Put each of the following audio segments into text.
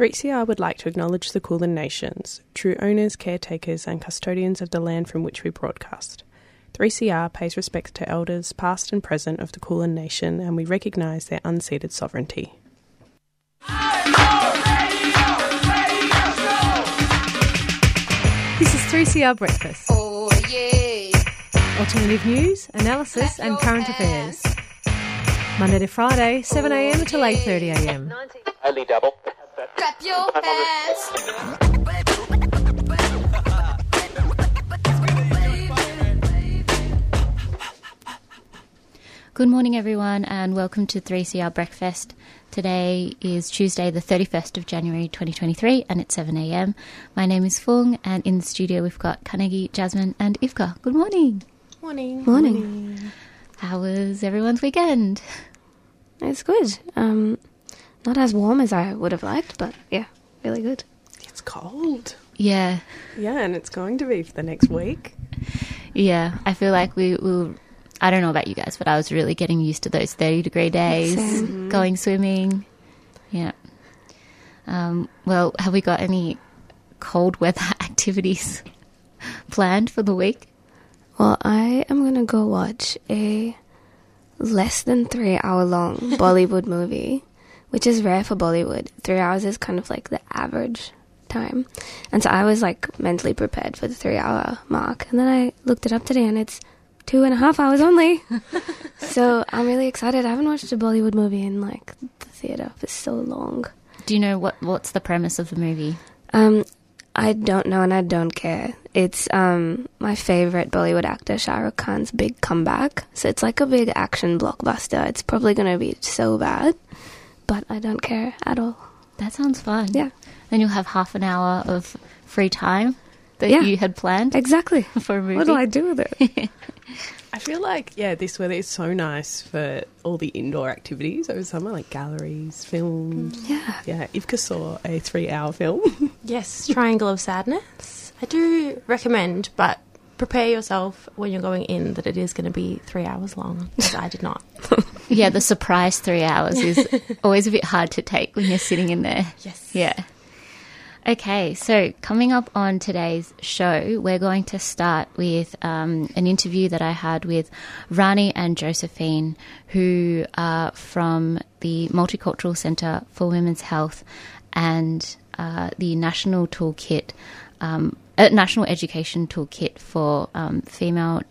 3CR would like to acknowledge the Kulin Nations, true owners, caretakers, and custodians of the land from which we broadcast. 3CR pays respect to elders past and present of the Kulin Nation, and we recognise their unceded sovereignty. This is 3CR Breakfast. Oh yeah. Alternative news, analysis, and current affairs. Monday to Friday, 7am till 8.30am. Only double. Clap your hands. Good morning, everyone, and welcome to 3CR Breakfast. Today is Tuesday, the 31st of January 2023, and it's 7am. My name is Fung, and in the studio we've got Carnegie, Jasmine, and Ivka. Good morning. Morning. Morning. How was everyone's weekend? It's good. Um, not as warm as I would have liked, but yeah, really good. It's cold. Yeah, Yeah, and it's going to be for the next week. yeah. I feel like we will. I don't know about you guys, but I was really getting used to those 30 degree days, Same. going swimming. Yeah. Um, well, have we got any cold weather activities planned for the week? Well, I am gonna go watch a less than three hour long Bollywood movie, which is rare for Bollywood. Three hours is kind of like the average time. And so I was like mentally prepared for the three hour mark. And then I looked it up today and it's two and a half hours only. so I'm really excited. I haven't watched a Bollywood movie in like the theatre for so long. Do you know what what's the premise of the movie? Um, I don't know and I don't care. It's um my favorite Bollywood actor Shah Rukh Khan's big comeback. So it's like a big action blockbuster. It's probably going to be so bad, but I don't care at all. That sounds fun. Yeah. Then you'll have half an hour of free time that Yeah. you had planned Exactly. for a movie. What do I do with it? I feel like, yeah, this weather is so nice for all the indoor activities over summer, like galleries, films. Mm, yeah. Yeah, Ivka saw a three hour film. Yes, Triangle of Sadness. I do recommend, but prepare yourself when you're going in that it is going to be three hours long, I did not. Yeah, the surprise three hours is always a bit hard to take when you're sitting in there. Yes. Yeah. Okay, so coming up on today's show, we're going to start with um, an interview that I had with Rani and Josephine, who are from the Multicultural Centre for Women's Health and uh, the National Toolkit, um, uh, National Education Toolkit for um, Female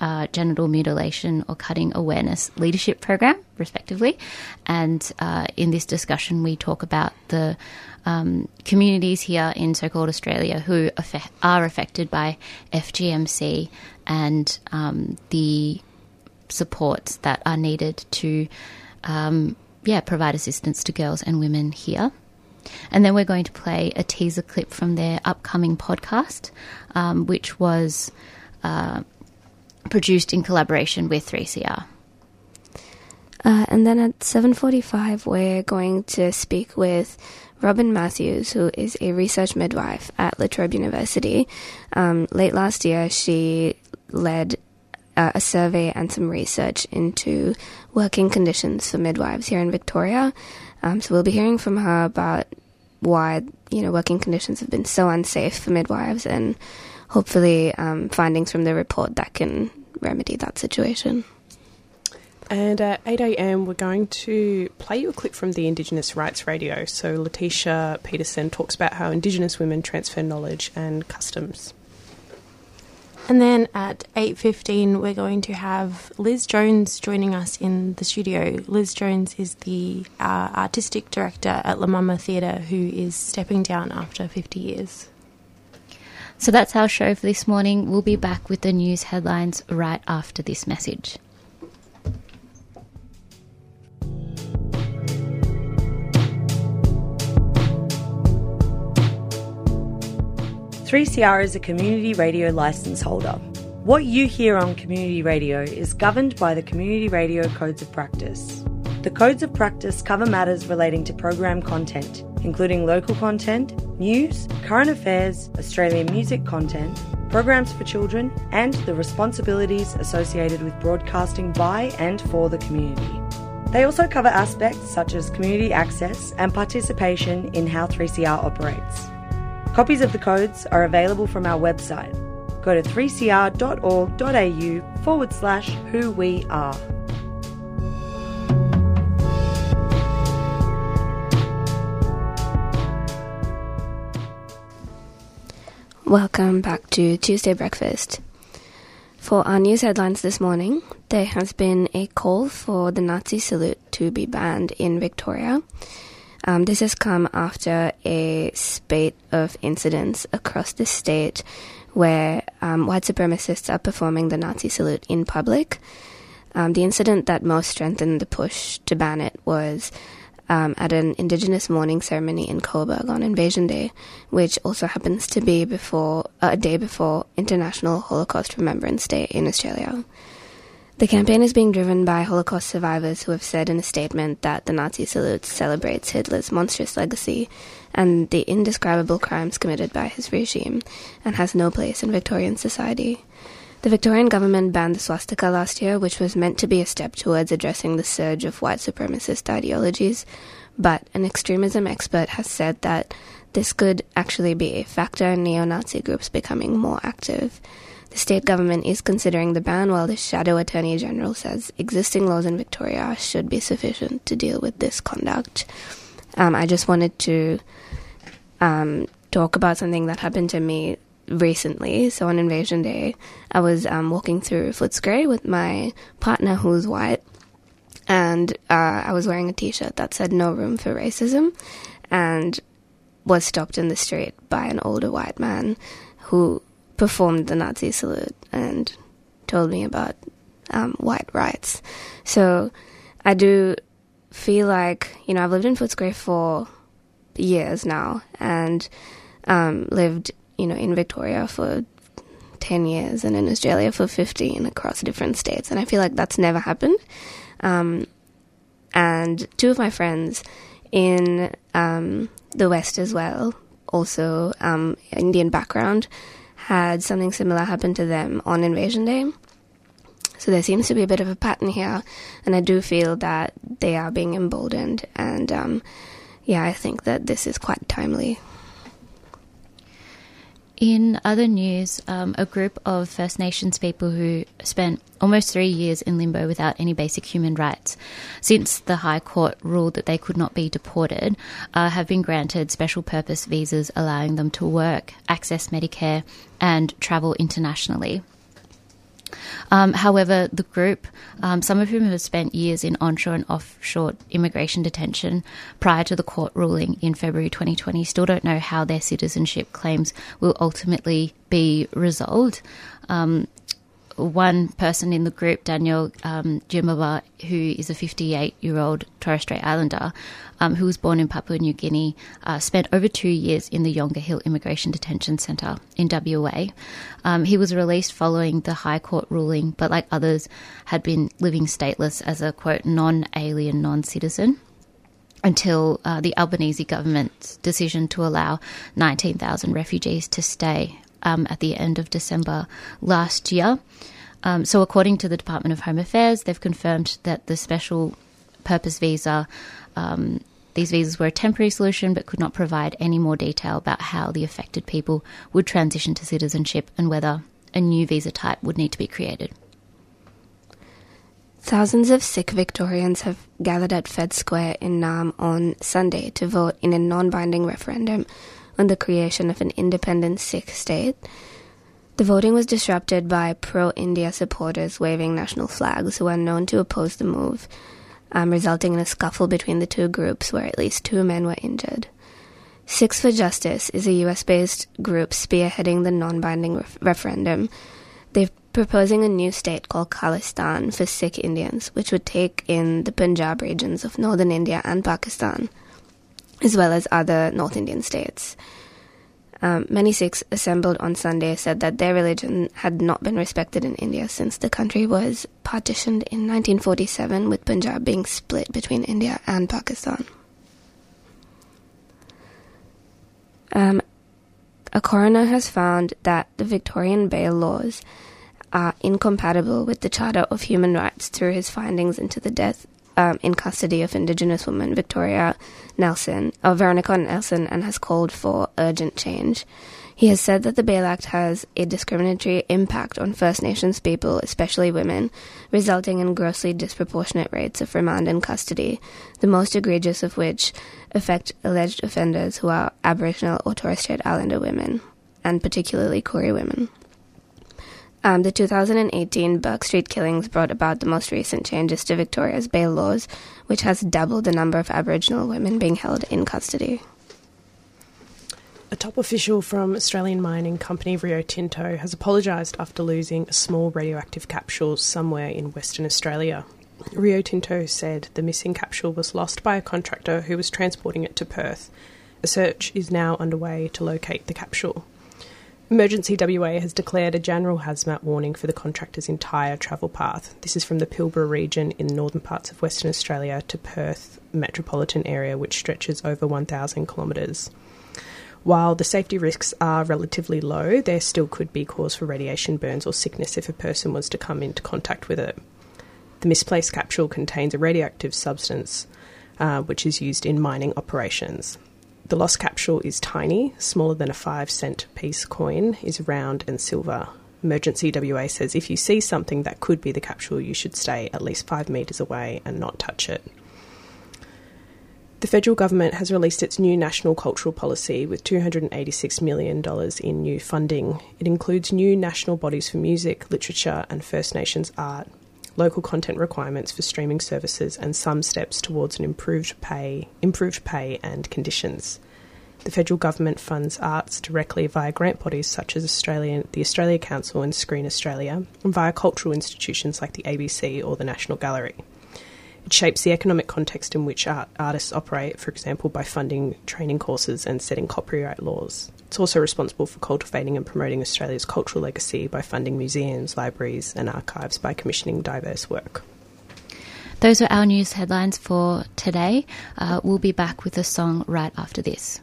uh, genital mutilation or cutting awareness leadership program, respectively. And uh, in this discussion, we talk about the um, communities here in so-called Australia who are affected by FGMC and um, the supports that are needed to, um, yeah, provide assistance to girls and women here. And then we're going to play a teaser clip from their upcoming podcast, um, which was uh, produced in collaboration with 3CR. Uh, and then at 7:45, we're going to speak with Robin Matthews, who is a research midwife at La Trobe University. Um, late last year, she led uh, a survey and some research into working conditions for midwives here in Victoria. Um, so we'll be hearing from her about why you know working conditions have been so unsafe for midwives, and hopefully um, findings from the report that can remedy that situation. And at 8 a.m., we're going to play you a clip from the Indigenous Rights Radio. So, Letitia Peterson talks about how Indigenous women transfer knowledge and customs. And then at 8.15, we're going to have Liz Jones joining us in the studio. Liz Jones is the uh, artistic director at La Mama Theatre who is stepping down after 50 years. So that's our show for this morning. We'll be back with the news headlines right after this message. 3CR is a community radio licence holder. What you hear on community radio is governed by the Community Radio Codes of Practice. The Codes of Practice cover matters relating to program content, including local content, news, current affairs, Australian music content, programs for children, and the responsibilities associated with broadcasting by and for the community. They also cover aspects such as community access and participation in how 3CR operates. Copies of the codes are available from our website. Go to 3cr.org.au forward slash who we are. Welcome back to Tuesday Breakfast. For our news headlines this morning, there has been a call for the Nazi salute to be banned in Victoria. Um, this has come after a spate of incidents across the state where um, white supremacists are performing the Nazi salute in public. Um, the incident that most strengthened the push to ban it was um, at an Indigenous mourning ceremony in Coburg on Invasion Day, which also happens to be before uh, a day before International Holocaust Remembrance Day in Australia. The campaign is being driven by Holocaust survivors who have said in a statement that the Nazi salute celebrates Hitler's monstrous legacy and the indescribable crimes committed by his regime and has no place in Victorian society. The Victorian government banned the swastika last year, which was meant to be a step towards addressing the surge of white supremacist ideologies, but an extremism expert has said that this could actually be a factor in neo Nazi groups becoming more active. The state government is considering the ban, while the Shadow Attorney General says existing laws in Victoria should be sufficient to deal with this conduct. Um, I just wanted to um, talk about something that happened to me recently. So on Invasion Day, I was um, walking through Footscray with my partner who's white, and uh, I was wearing a T-shirt that said "No room for racism," and was stopped in the street by an older white man who performed the Nazi salute and told me about um, white rights. So I do feel like you know I've lived in Footscray for years now and um, lived you know in Victoria for 10 years and in Australia for 15 across different states and I feel like that's never happened um, and two of my friends in um, the West as well also um, Indian background had something similar happen to them on Invasion Day so there seems to be a bit of a pattern here, and I do feel that they are being emboldened. And um, yeah, I think that this is quite timely. In other news, um, a group of First Nations people who spent almost three years in limbo without any basic human rights, since the High Court ruled that they could not be deported, uh, have been granted special purpose visas allowing them to work, access Medicare, and travel internationally. Um, however, the group, um, some of whom have spent years in onshore and offshore immigration detention prior to the court ruling in February 2020, still don't know how their citizenship claims will ultimately be resolved. Um, one person in the group, Daniel um, Jimaba, who is a 58 year old Torres Strait Islander um, who was born in Papua New Guinea, uh, spent over two years in the Yongah Hill Immigration Detention Centre in WA. Um, he was released following the High Court ruling, but like others, had been living stateless as a quote non alien non citizen until uh, the Albanese government's decision to allow 19,000 refugees to stay um, at the end of December last year. Um, so, according to the Department of Home Affairs, they've confirmed that the special purpose visa, um, these visas were a temporary solution but could not provide any more detail about how the affected people would transition to citizenship and whether a new visa type would need to be created. Thousands of Sikh Victorians have gathered at Fed Square in Naarm on Sunday to vote in a non binding referendum on the creation of an independent Sikh state. The voting was disrupted by pro India supporters waving national flags who are known to oppose the move, um, resulting in a scuffle between the two groups where at least two men were injured. Sikhs for Justice is a US based group spearheading the non binding ref- referendum. They're proposing a new state called Khalistan for Sikh Indians, which would take in the Punjab regions of northern India and Pakistan, as well as other North Indian states. Um, many Sikhs assembled on Sunday said that their religion had not been respected in India since the country was partitioned in 1947, with Punjab being split between India and Pakistan. Um, a coroner has found that the Victorian bail laws are incompatible with the Charter of Human Rights through his findings into the death um, in custody of Indigenous woman Victoria Nelson, or Veronica Nelson, and has called for urgent change. He has said that the Bail Act has a discriminatory impact on First Nations people, especially women, resulting in grossly disproportionate rates of remand and custody, the most egregious of which affect alleged offenders who are Aboriginal or Torres Strait Islander women, and particularly Koori women. Um, the 2018 Bourke Street killings brought about the most recent changes to Victoria's bail laws, which has doubled the number of Aboriginal women being held in custody. A top official from Australian mining company Rio Tinto has apologised after losing a small radioactive capsule somewhere in Western Australia. Rio Tinto said the missing capsule was lost by a contractor who was transporting it to Perth. A search is now underway to locate the capsule. Emergency WA has declared a general hazmat warning for the contractor's entire travel path. This is from the Pilbara region in the northern parts of Western Australia to Perth metropolitan area, which stretches over 1,000 kilometres. While the safety risks are relatively low, there still could be cause for radiation burns or sickness if a person was to come into contact with it. The misplaced capsule contains a radioactive substance uh, which is used in mining operations. The lost capsule is tiny, smaller than a 5 cent piece coin, is round and silver. Emergency WA says if you see something that could be the capsule, you should stay at least 5 metres away and not touch it. The federal government has released its new national cultural policy with $286 million in new funding. It includes new national bodies for music, literature, and First Nations art, local content requirements for streaming services, and some steps towards an improved pay, improved pay and conditions. The federal government funds arts directly via grant bodies such as Australian, the Australia Council and Screen Australia, and via cultural institutions like the ABC or the National Gallery. It shapes the economic context in which art, artists operate, for example, by funding training courses and setting copyright laws. It's also responsible for cultivating and promoting Australia's cultural legacy by funding museums, libraries, and archives by commissioning diverse work. Those are our news headlines for today. Uh, we'll be back with a song right after this.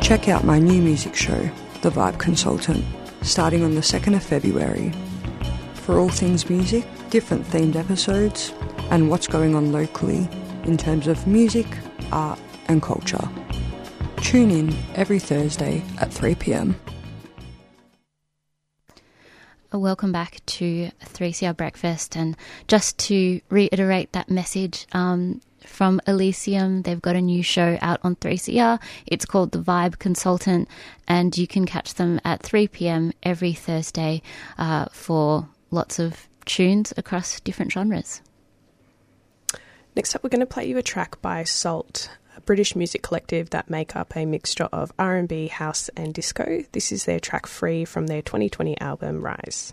Check out my new music show, The Vibe Consultant, starting on the 2nd of February for all things music, different themed episodes, and what's going on locally in terms of music, art, and culture. Tune in every Thursday at 3 pm. Welcome back to 3CR Breakfast. And just to reiterate that message um, from Elysium, they've got a new show out on 3CR. It's called The Vibe Consultant, and you can catch them at 3 pm every Thursday uh, for lots of tunes across different genres. Next up, we're going to play you a track by SAULT, a British music collective that make up a mixture of R&B, house, and disco. This is their track "Free" from their 2020 album Rise.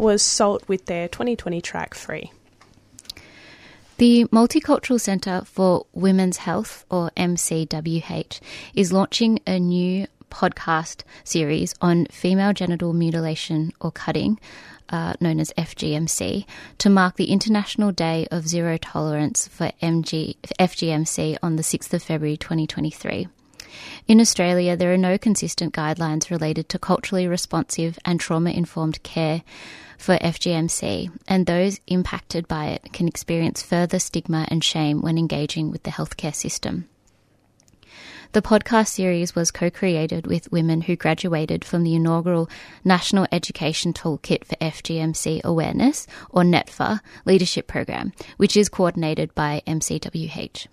Was SAULT with their 2020 track Free. The Multicultural Centre for Women's Health, or MCWH, is launching a new podcast series on female genital mutilation or cutting, uh, known as FGMC, to mark the International Day of Zero Tolerance for MG, FGMC on the 6th of February 2023. In Australia, there are no consistent guidelines related to culturally responsive and trauma informed care for FGMC, and those impacted by it can experience further stigma and shame when engaging with the healthcare system. The podcast series was co created with women who graduated from the inaugural National Education Toolkit for FGMC Awareness, or NETFA, leadership program, which is coordinated by MCWH.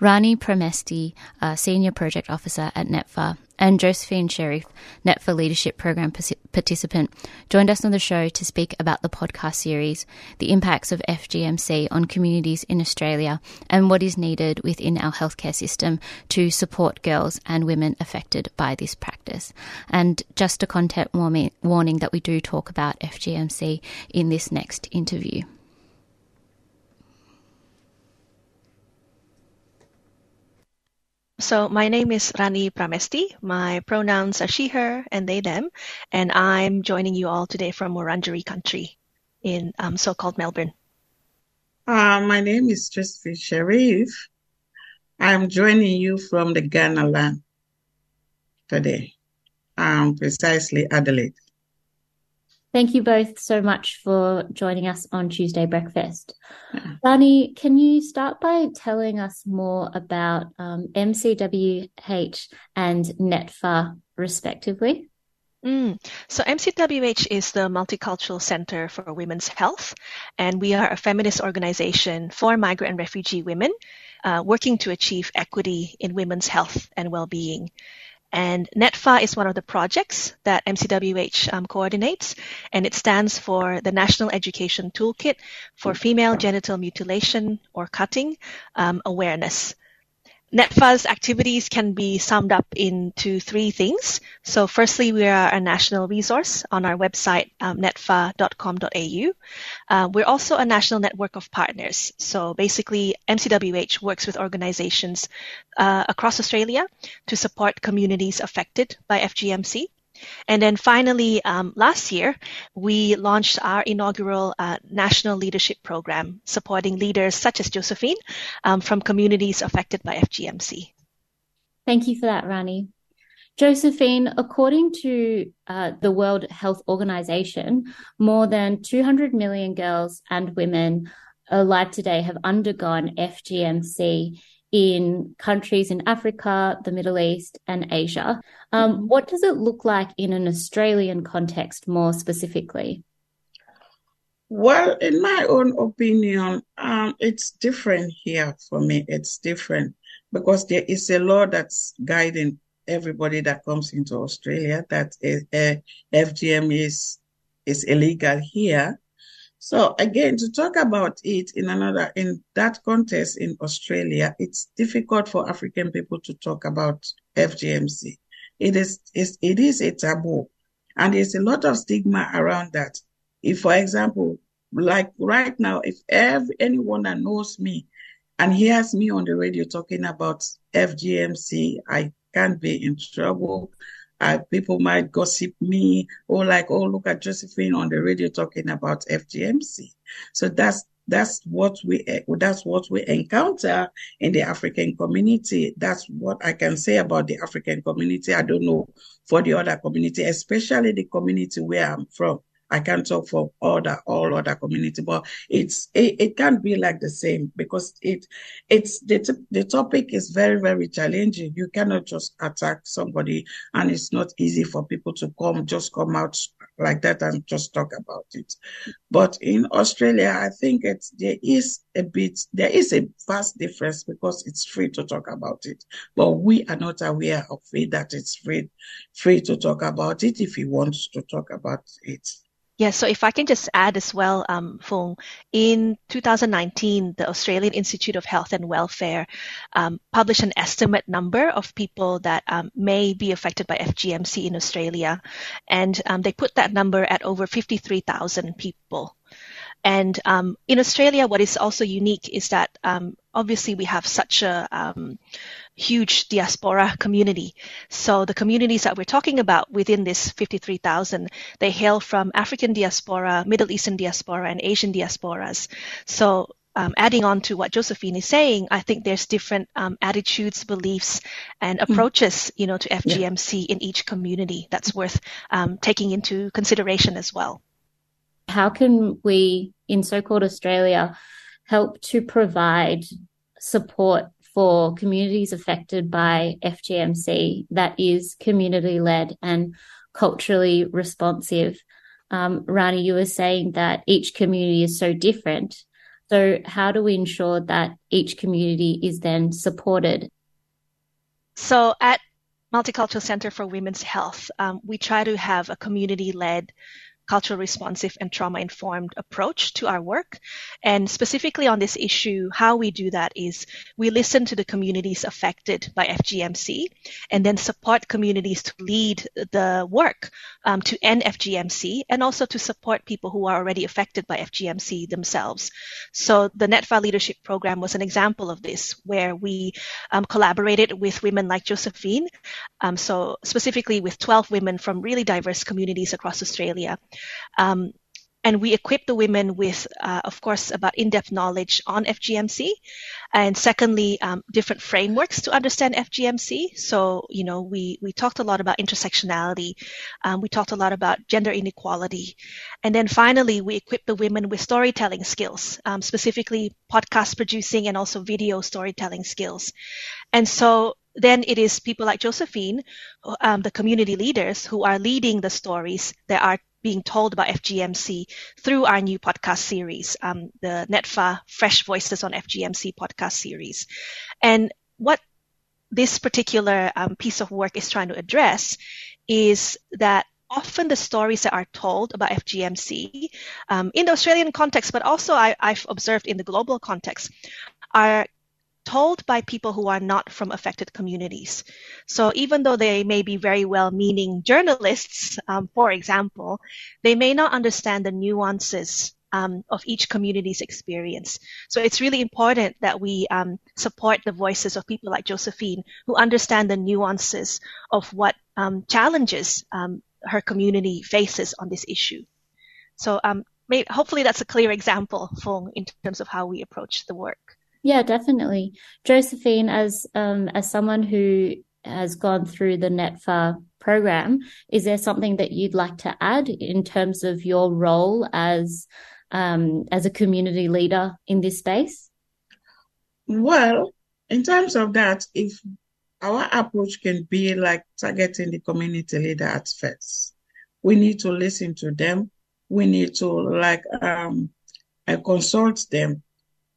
Rani Pramesti, Senior Project Officer at NETFA, and Josephine Sherif, NETFA Leadership Program participant, joined us on the show to speak about the podcast series, the impacts of FGMC on communities in Australia, and what is needed within our healthcare system to support girls and women affected by this practice. And just a content warning that we do talk about FGMC in this next interview. So my name is Rani Pramesti. My pronouns are she, her, and they, them. And I'm joining you all today from Wurundjeri country in um, so-called Melbourne. Uh, my name is Josephine Sherif. I'm joining you from the Kaurna land today, um, precisely Adelaide. Thank you both so much for joining us on Tuesday Breakfast. Rani, can you start by telling us more about um, MCWH and NETFA, respectively? Mm. So MCWH is the Multicultural Center for Women's Health, and we are a feminist organization for migrant and refugee women uh, working to achieve equity in women's health and well-being. And NETFA is one of the projects that MCWH um, coordinates, and it stands for the National Education Toolkit for Female Genital Mutilation or Cutting um, Awareness. NETFA's activities can be summed up into three things. So firstly, we are a national resource on our website, um, netfa.com.au. Uh, we're also a national network of partners. So basically, MCWH works with organizations uh, across Australia to support communities affected by FGMC. And then finally, um, last year, we launched our inaugural uh, national leadership program supporting leaders such as Josephine um, from communities affected by FGMC. Thank you for that, Rani. Josephine, according to uh, the World Health Organization, more than 200 million girls and women alive today have undergone FGMC in countries in Africa, the Middle East, and Asia. Um, mm-hmm. what does it look like in an Australian context more specifically? Well, in my own opinion, um, it's different here for me. It's different because there is a law that's guiding everybody that comes into Australia that a, a FGM is is illegal here. So again, to talk about it in another, in that context in Australia, it's difficult for African people to talk about FGMC. It is, it is a taboo and there's a lot of stigma around that. If, for example, like right now, if every, anyone that knows me and hears me on the radio talking about FGMC, I can't be in trouble. Uh, people might gossip me or like, oh, look at Josephine on the radio talking about FGMC. So that's that's what we that's what we encounter in the African community. That's what I can say about the African community. I don't know for the other community, especially the community where I'm from. I can't talk for other all other community, but it's it, it can't be like the same because it it's the the topic is very very challenging. You cannot just attack somebody, and it's not easy for people to come just come out like that and just talk about it. But in Australia, I think it's there is a bit there is a vast difference because it's free to talk about it, but we are not aware of it that it's free free to talk about it if you want to talk about it. Yeah, so if I can just add as well, um, Fung, in 2019, the Australian Institute of Health and Welfare um, published an estimate number of people that um, may be affected by FGMC in Australia, and um, they put that number at over 53,000 people. And um, in Australia, what is also unique is that um, obviously we have such a um, huge diaspora community. So the communities that we're talking about within this 53,000, they hail from African diaspora, Middle Eastern diaspora, and Asian diasporas. So um, adding on to what Josephine is saying, I think there's different um, attitudes, beliefs, and approaches, you know, to FGMC in each community. That's worth um, taking into consideration as well. How can we in so-called Australia help to provide support for communities affected by FGMC that is community led and culturally responsive. Um, Rani, you were saying that each community is so different. So, how do we ensure that each community is then supported? So, at Multicultural Center for Women's Health, um, we try to have a community led cultural responsive and trauma informed approach to our work. And specifically on this issue, how we do that is we listen to the communities affected by FGMC and then support communities to lead the work um, to end FGMC and also to support people who are already affected by FGMC themselves. So the NETFA Leadership Program was an example of this, where we um, collaborated with women like Josephine, um, so specifically with 12 women from really diverse communities across Australia um, and we equip the women with, uh, of course, about in-depth knowledge on FGMC, and secondly, um, different frameworks to understand FGMC. So, you know, we we talked a lot about intersectionality, um, we talked a lot about gender inequality, and then finally, we equip the women with storytelling skills, um, specifically podcast producing and also video storytelling skills. And so, then it is people like Josephine, um, the community leaders, who are leading the stories that are being told about FGMC through our new podcast series, um, the NETFA Fresh Voices on FGMC podcast series. And what this particular um, piece of work is trying to address is that often the stories that are told about FGMC um, in the Australian context, but also I, have observed in the global context, are told by people who are not from affected communities. So even though they may be very well meaning journalists, um, for example, they may not understand the nuances um, of each community's experience. So it's really important that we um, support the voices of people like Josephine who understand the nuances of what um, challenges um, her community faces on this issue. So um, may, hopefully that's a clear example, Fung, in terms of how we approach the work. Yeah, definitely. Josephine, as um, as someone who has gone through the NETFA program, is there something that you'd like to add in terms of your role as um, as a community leader in this space? Well, in terms of that, if our approach can be like targeting the community leader at first, we need to listen to them. We need to like um, consult them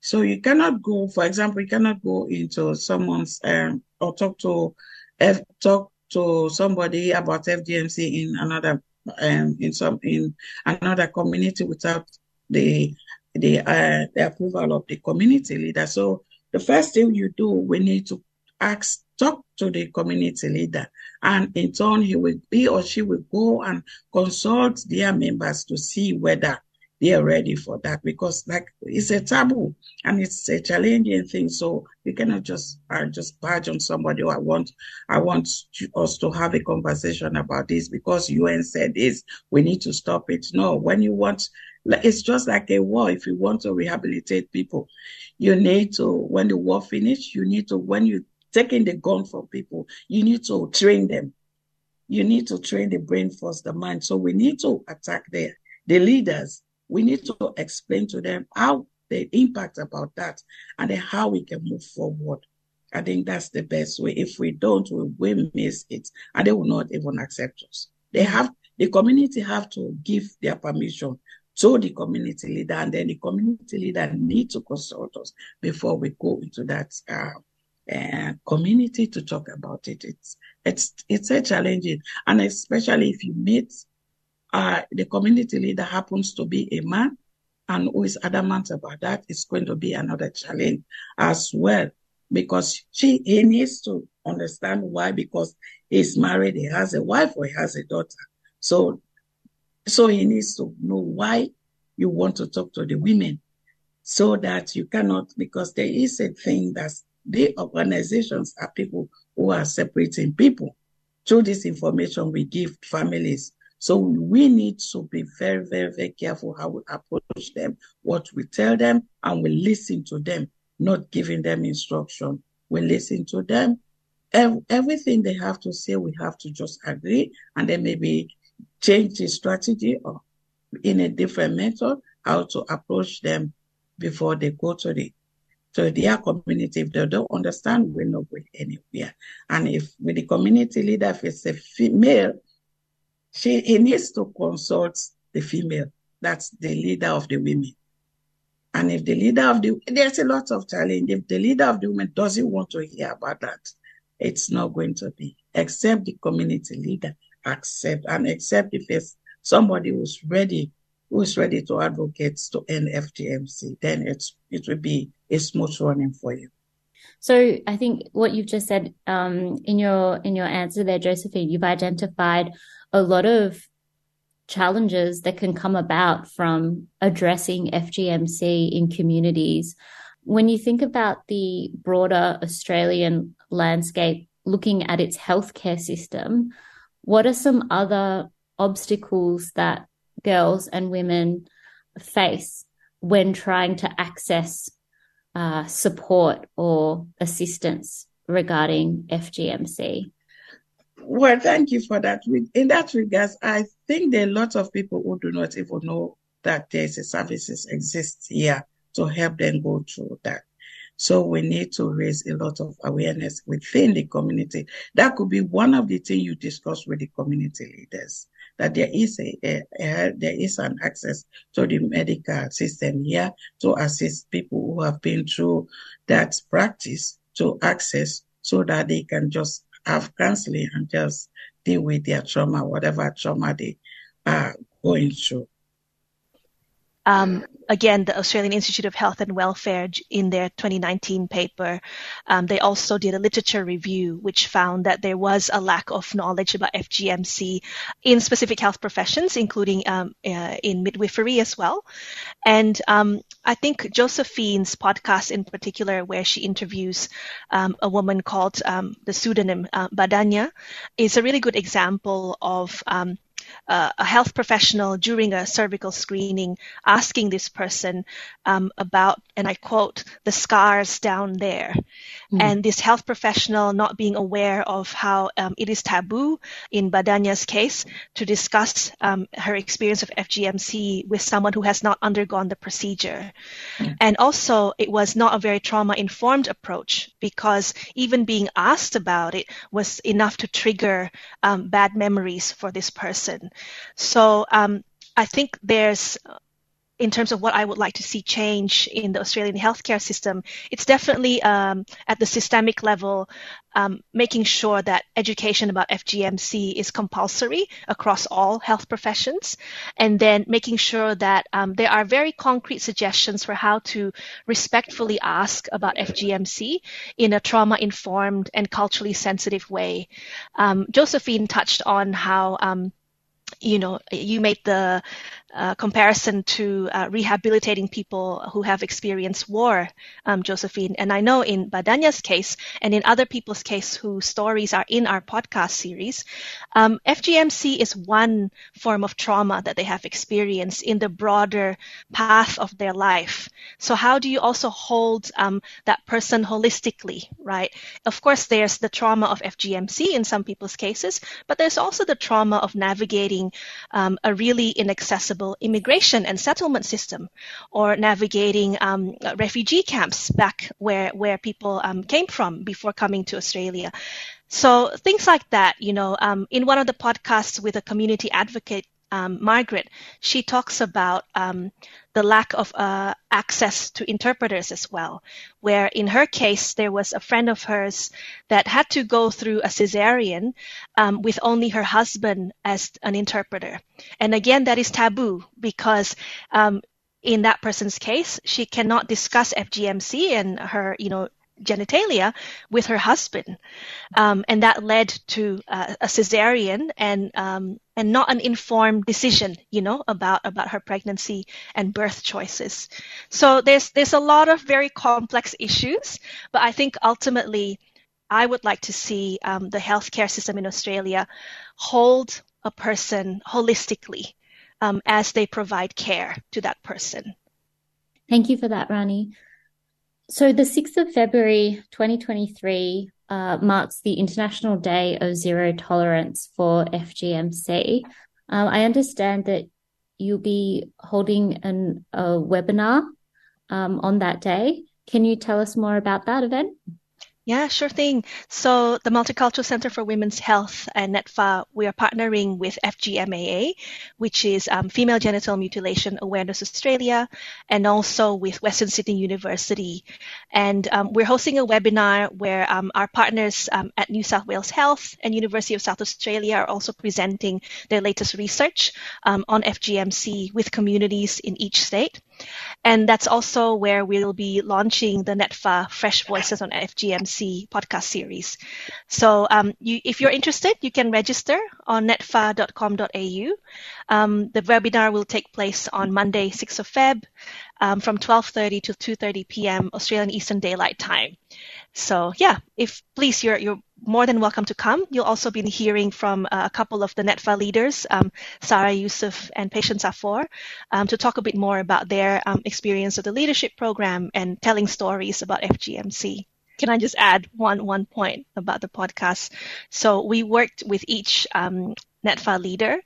so you cannot go, for example, you cannot go into someone's um, or talk to F, talk to somebody about FGMC in another um, in some in another community without the the uh, the approval of the community leader. So the first thing you do, we need to ask talk to the community leader and in turn he will he or she will go and consult their members to see whether they are ready for that because like it's a taboo and it's a challenging thing. So you cannot just uh, just barge on somebody. Oh, I want I want us to have a conversation about this because UN said this. We need to stop it. No, when you want, it's just like a war. If you want to rehabilitate people, you need to when the war finish, you need to when you taking the gun from people, you need to train them. You need to train the brain first, the mind. So we need to attack the the leaders we need to explain to them how the impact about that and then how we can move forward. I think that's the best way. If we don't, we will miss it and they will not even accept us. They have, the community have to give their permission to the community leader and then the community leader need to consult us before we go into that uh, uh, community to talk about it. It's, it's, it's a challenging and especially if you meet uh, the community leader happens to be a man and who is adamant about that, it's going to be another challenge as well because she he needs to understand why because he's married, he has a wife or he has a daughter. So so he needs to know why you want to talk to the women so that you cannot because there is a thing that the organizations are people who are separating people through this information we give families. So we need to be very, very, very careful how we approach them, what we tell them, and we listen to them, not giving them instruction. We listen to them. Ev- everything they have to say, we have to just agree, and then maybe change the strategy or in a different method, how to approach them before they go to the to their community. If they don't understand, we're not going anywhere. And if with the community leader, if it's a female, she he needs to consult the female. That's the leader of the women. And if the leader of the there's a lot of challenge. If the leader of the women doesn't want to hear about that, it's not going to be. Except the community leader accept and accept if it's somebody who's ready, who's ready to advocate to end FGMC, then it's it will be a smooth running for you. So I think what you've just said um, in your in your answer there, Josephine, you've identified a lot of challenges that can come about from addressing FGMC in communities. When you think about the broader Australian landscape, looking at its healthcare system, what are some other obstacles that girls and women face when trying to access uh, support or assistance regarding FGMC? Well, thank you for that. In that regards, I think there are lots of people who do not even know that there's a services exist here to help them go through that. So we need to raise a lot of awareness within the community. That could be one of the things you discuss with the community leaders. That there is a, a, a there is an access to the medical system here to assist people who have been through that practice to access so that they can just have counseling and just deal with their trauma, whatever trauma they are going through. Um, again, the Australian Institute of Health and Welfare, in their 2019 paper, um, they also did a literature review which found that there was a lack of knowledge about FGMC in specific health professions, including um, uh, in midwifery as well. And um, I think Josephine's podcast, in particular, where she interviews um, a woman called um, the pseudonym uh, is a really good example of uh, a health professional during a cervical screening asking this person um, about, and I quote, the scars down there. Mm. And this health professional not being aware of how um, it is taboo in Badanya's case to discuss um, her experience of FGMC with someone who has not undergone the procedure. Mm. And also, it was not a very trauma informed approach because even being asked about it was enough to trigger um, bad memories for this person. So um, I think there's in terms of what I would like to see change in the Australian healthcare system, it's definitely um, at the systemic level, um, making sure that education about FGMC is compulsory across all health professions, and then making sure that um, there are very concrete suggestions for how to respectfully ask about FGMC in a trauma informed and culturally sensitive way. Um, Josephine touched on how um, you know, you made the uh, comparison to uh, rehabilitating people who have experienced war, um, Josephine. And I know in Badanya's case and in other people's case whose stories are in our podcast series, um, FGMC is one form of trauma that they have experienced in the broader path of their life. So how do you also hold um, that person holistically, right? Of course, there's the trauma of FGMC in some people's cases, but there's also the trauma of navigating um, a really inaccessible immigration and settlement system, or navigating um, refugee camps back where where people um, came from before coming to Australia. So things like that, you know, um, in one of the podcasts with a community advocate um, Margaret, she talks about um, the lack of uh, access to interpreters as well, where in her case, there was a friend of hers that had to go through a cesarean um, with only her husband as an interpreter. And again, that is taboo because um, in that person's case, she cannot discuss FGMC and her, you know, genitalia with her husband, um, and that led to uh, a cesarean and um, and not an informed decision, you know, about about her pregnancy and birth choices. So there's there's a lot of very complex issues, but I think ultimately, I would like to see um, the healthcare system in Australia hold a person holistically um, as they provide care to that person. Thank you for that, Rani. So, the 6th of February 2023 uh, marks the International Day of Zero Tolerance for FGMC. Um, I understand that you'll be holding an, a webinar um, on that day. Can you tell us more about that event? Yeah, sure thing. So the Multicultural Center for Women's Health and NETFA, we are partnering with FGMAA, which is um, Female Genital Mutilation Awareness Australia, and also with Western Sydney University. And um, we're hosting a webinar where um, our partners um, at New South Wales Health and University of South Australia are also presenting their latest research um, on FGMC with communities in each state. And that's also where we'll be launching the NETFA Fresh Voices on FGMC podcast series. So um, you, if you're interested, you can register on netfa.com.au. Um, the webinar will take place on Monday, 6th of Feb, um, from 12:30 to 2:30 p.m. Australian Eastern Daylight Time. So yeah, if please, you're you're more than welcome to come. You'll also be hearing from uh, a couple of the NETFA leaders, um, Sarah Yusuf and Patience Afor, um, to talk a bit more about their um, experience of the leadership program and telling stories about FGMC. Can I just add one one point about the podcast? So we worked with each um, NETFA leader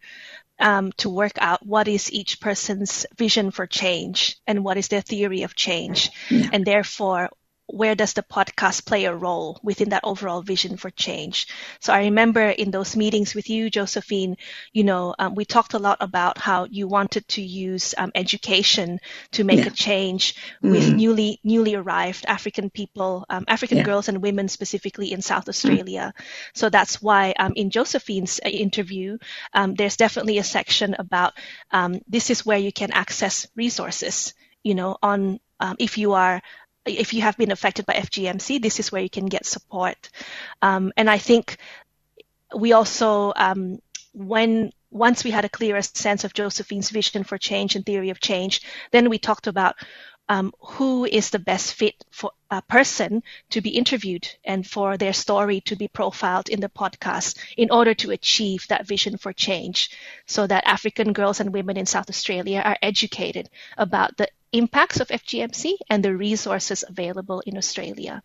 um, to work out what is each person's vision for change and what is their theory of change, yeah. and therefore where does the podcast play a role within that overall vision for change? So I remember in those meetings with you, Josephine, you know, um, we talked a lot about how you wanted to use um, education to make yeah. a change with mm. newly newly arrived African people, um, African yeah. girls and women specifically in South Australia. Mm. So that's why um, in Josephine's uh, interview, um, there's definitely a section about um, this is where you can access resources you know, on um, if you are if you have been affected by FGMC, this is where you can get support. Um, and I think we also, um, when once we had a clearer sense of Josephine's vision for change and theory of change, then we talked about um, who is the best fit for a person to be interviewed and for their story to be profiled in the podcast in order to achieve that vision for change so that African girls and women in South Australia are educated about the impacts of FGMC and the resources available in Australia.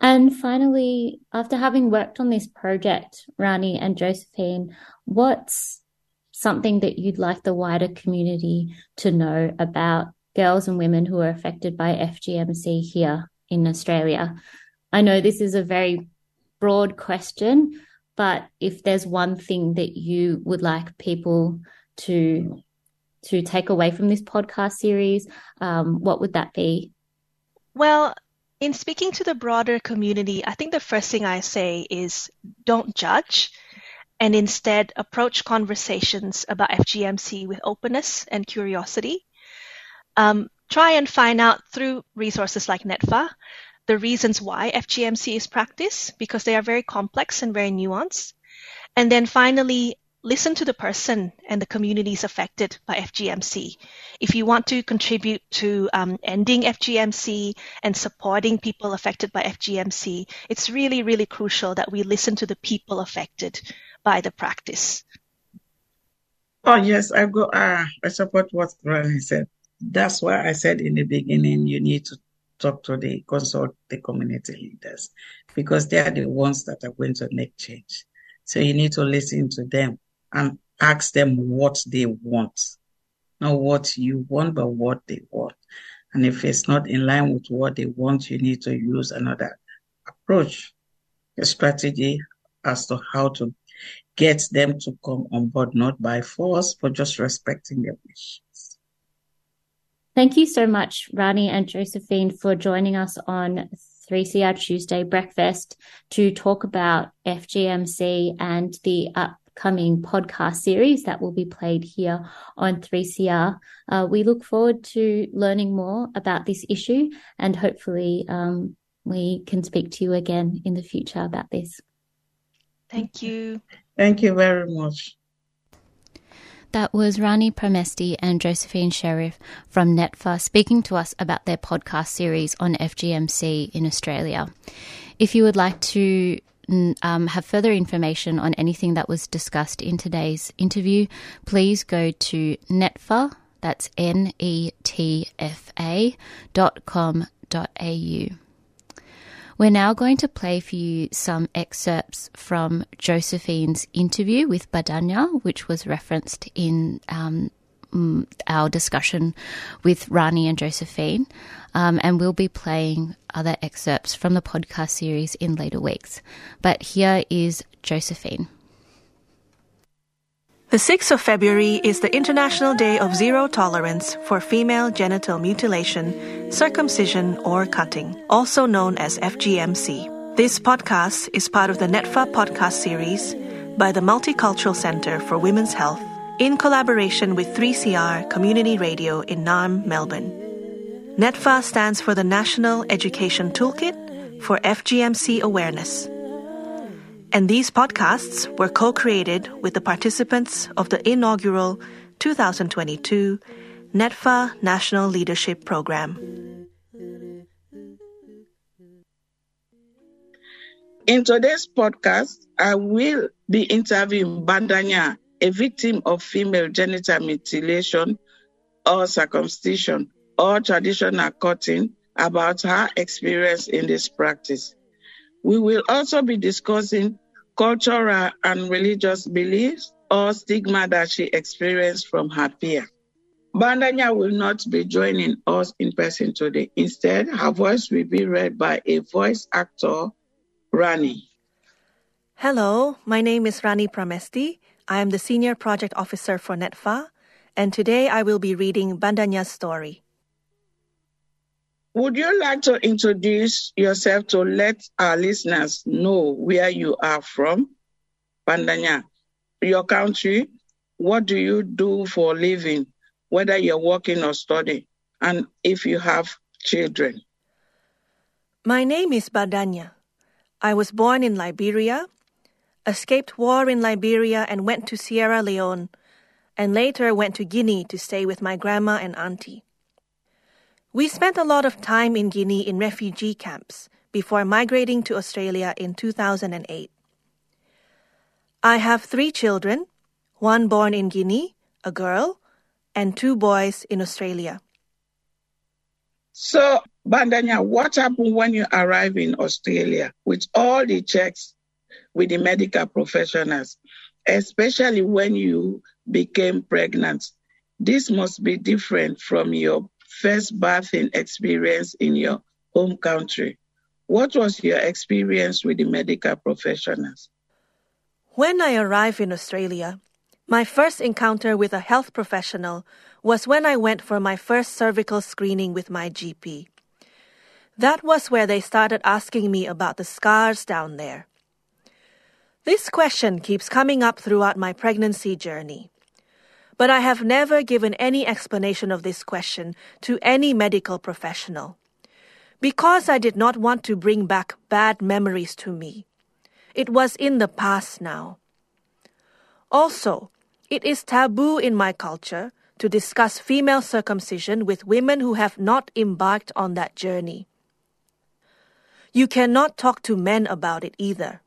And finally, after having worked on this project, Rani and Josephine, what's something that you'd like the wider community to know about girls and women who are affected by FGMC here in Australia? I know this is a very broad question, but if there's one thing that you would like people to to take away from this podcast series, um, what would that be? Well, in speaking to the broader community, I think the first thing I say is don't judge and instead approach conversations about FGMC with openness and curiosity. Um, try and find out through resources like NETFA the reasons why FGMC is practiced because they are very complex and very nuanced. And then finally, listen to the person and the communities affected by FGMC. If you want to contribute to um, ending FGMC and supporting people affected by FGMC, it's really, really crucial that we listen to the people affected by the practice. Oh yes, I go. Uh, I support what Rani said. That's why I said in the beginning you need to talk to the consult the community leaders because they are the ones that are going to make change. So you need to listen to them and ask them what they want. Not what you want, but what they want. And if it's not in line with what they want, you need to use another approach, a strategy as to how to get them to come on board, not by force, but just respecting their wishes. Thank you so much, Rani and Josephine, for joining us on 3CR Tuesday Breakfast to talk about FGMC and the upcoming podcast series that will be played here on 3CR. Uh, we look forward to learning more about this issue and hopefully um, we can speak to you again in the future about this. Thank you. Thank you very much. That was Rani Pramesti and Josephine Sheriff from NETFA speaking to us about their podcast series on FGMC in Australia. If you would like to um, have further information on anything that was discussed in today's interview, please go to netfa, that's N E T F A dot com dot au. We're now going to play for you some excerpts from Josephine's interview with Badanya, which was referenced in um, our discussion with Rani and Josephine. Um, and we'll be playing other excerpts from the podcast series in later weeks. But here is Josephine. The 6th of February is the International Day of Zero Tolerance for Female Genital Mutilation, Circumcision, or Cutting, also known as FGMC. This podcast is part of the NETFA podcast series by the Multicultural Center for Women's Health in collaboration with 3CR Community Radio in Naarm, Melbourne. NETFA stands for the National Education Toolkit for FGMC Awareness and these podcasts were co created with the participants of the inaugural 2022 NETFA National Leadership Program. In today's podcast, I will be interviewing Bandanya, a victim of female genital mutilation or circumcision or traditional cutting, about her experience in this practice. We will also be discussing cultural and religious beliefs or stigma that she experienced from her peer. Bandanya will not be joining us in person today. Instead, her voice will be read by a voice actor, Rani. Hello, my name is Rani Pramesti. I am the Senior Project Officer for NETFA, and today I will be reading Bandanya's story. Would you like to introduce yourself to let our listeners know where you are from? Bandanya, your country, what do you do for a living, whether you're working or studying, and if you have children? My name is Badanya. I was born in Liberia, escaped war in Liberia, and went to Sierra Leone, and later went to Guinea to stay with my grandma and auntie. We spent a lot of time in Guinea in refugee camps before migrating to Australia in 2008. I have three children one born in Guinea, a girl, and two boys in Australia. So, Bandanya, what happened when you arrived in Australia with all the checks with the medical professionals, especially when you became pregnant? This must be different from your first birthing experience in your home country. What was your experience with the medical professionals? When I arrived in Australia, my first encounter with a health professional was when I went for my first cervical screening with my GP. That was where they started asking me about the scars down there. This question keeps coming up throughout my pregnancy journey but I have never given any explanation of this question to any medical professional. Because I did not want to bring back bad memories to me. It was in the past now. Also, it is taboo in my culture to discuss female circumcision with women who have not embarked on that journey. You cannot talk to men about it either.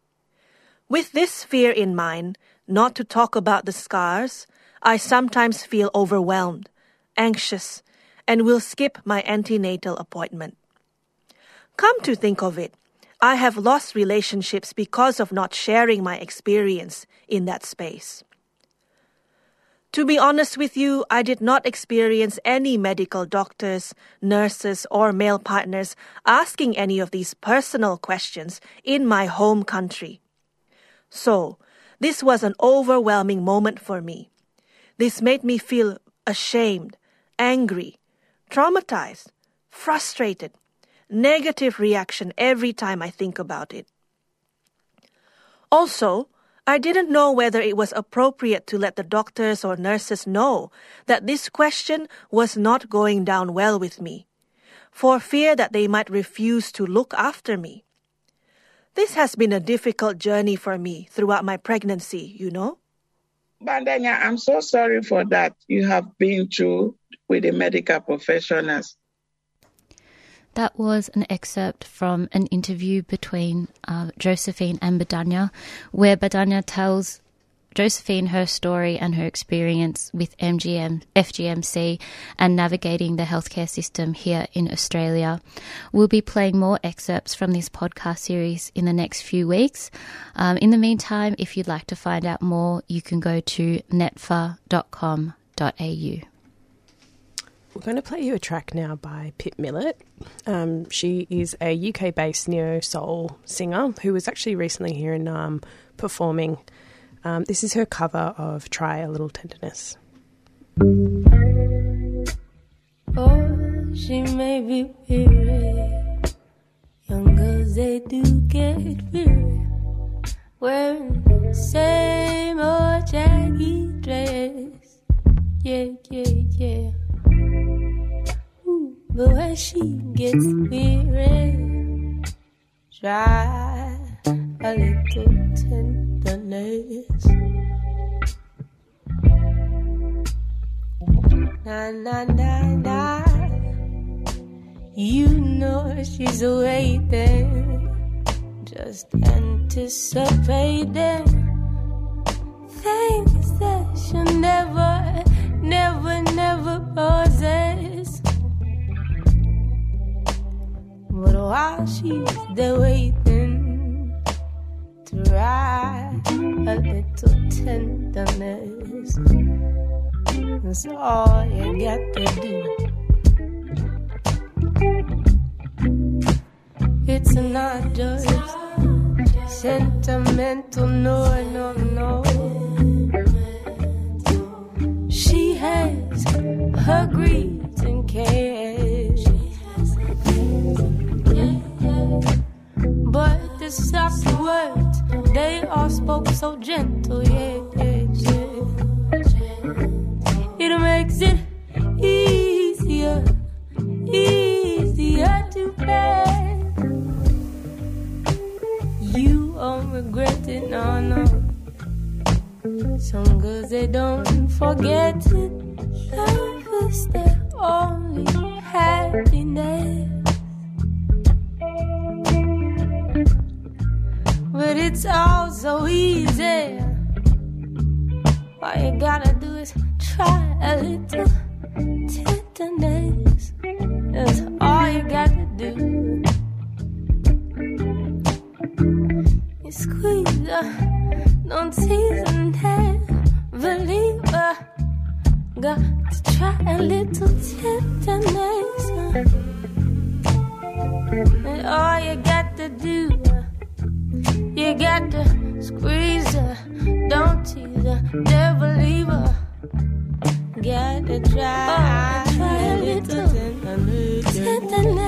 With this fear in mind, not to talk about the scars, I sometimes feel overwhelmed, anxious, and will skip my antenatal appointment. Come to think of it, I have lost relationships because of not sharing my experience in that space. To be honest with you, I did not experience any medical doctors, nurses, or male partners asking any of these personal questions in my home country. So, This was an overwhelming moment for me. This made me feel ashamed, angry, traumatized, frustrated, negative reaction every time I think about it. Also, I didn't know whether it was appropriate to let the doctors or nurses know that this question was not going down well with me, for fear that they might refuse to look after me. This has been a difficult journey for me throughout my pregnancy, you know. Bandanya, I'm so sorry for that you have been through with the medical professionals. That was an excerpt from an interview between uh, Josephine and Badanya, where Badanya tells Josephine her story and her experience with MGM, FGMC and navigating the healthcare system here in Australia. We'll be playing more excerpts from this podcast series in the next few weeks. Um, in the meantime, if you'd like to find out more, you can go to netfa.com.au. We're going to play you a track now by Pip Millett. Um, she is a UK based neo soul singer who was actually recently here in um, performing. Um, this is her cover of Try a Little Tenderness. Oh, she may be weary. Young girls, they do get weary. Wearing the same old jaggy dress. Yeah, yeah, yeah. Ooh, but when she gets weary, try a little tenderness. Na na na na. You know she's waiting, just anticipating things that she'll never, never, never possess. But while she's there waiting ride a little tenderness, that's all you got to do. It's not just sentimental, no, no, no. She has her greed and cares. Soft words, they all spoke so gentle, yeah, yeah, yeah. It makes it easier, easier to bear. You won't regret it, no, no. Some girls they don't forget it. Love is their only happiness. But it's all so easy. All you gotta do is try a little tenderness. That's all you gotta do. You squeeze her, don't tease and leave her. Got to try a little tenderness. And all you got to do, you got to squeeze her, don't tease her, never leave her. Got to try, oh, try a little. Tenderness,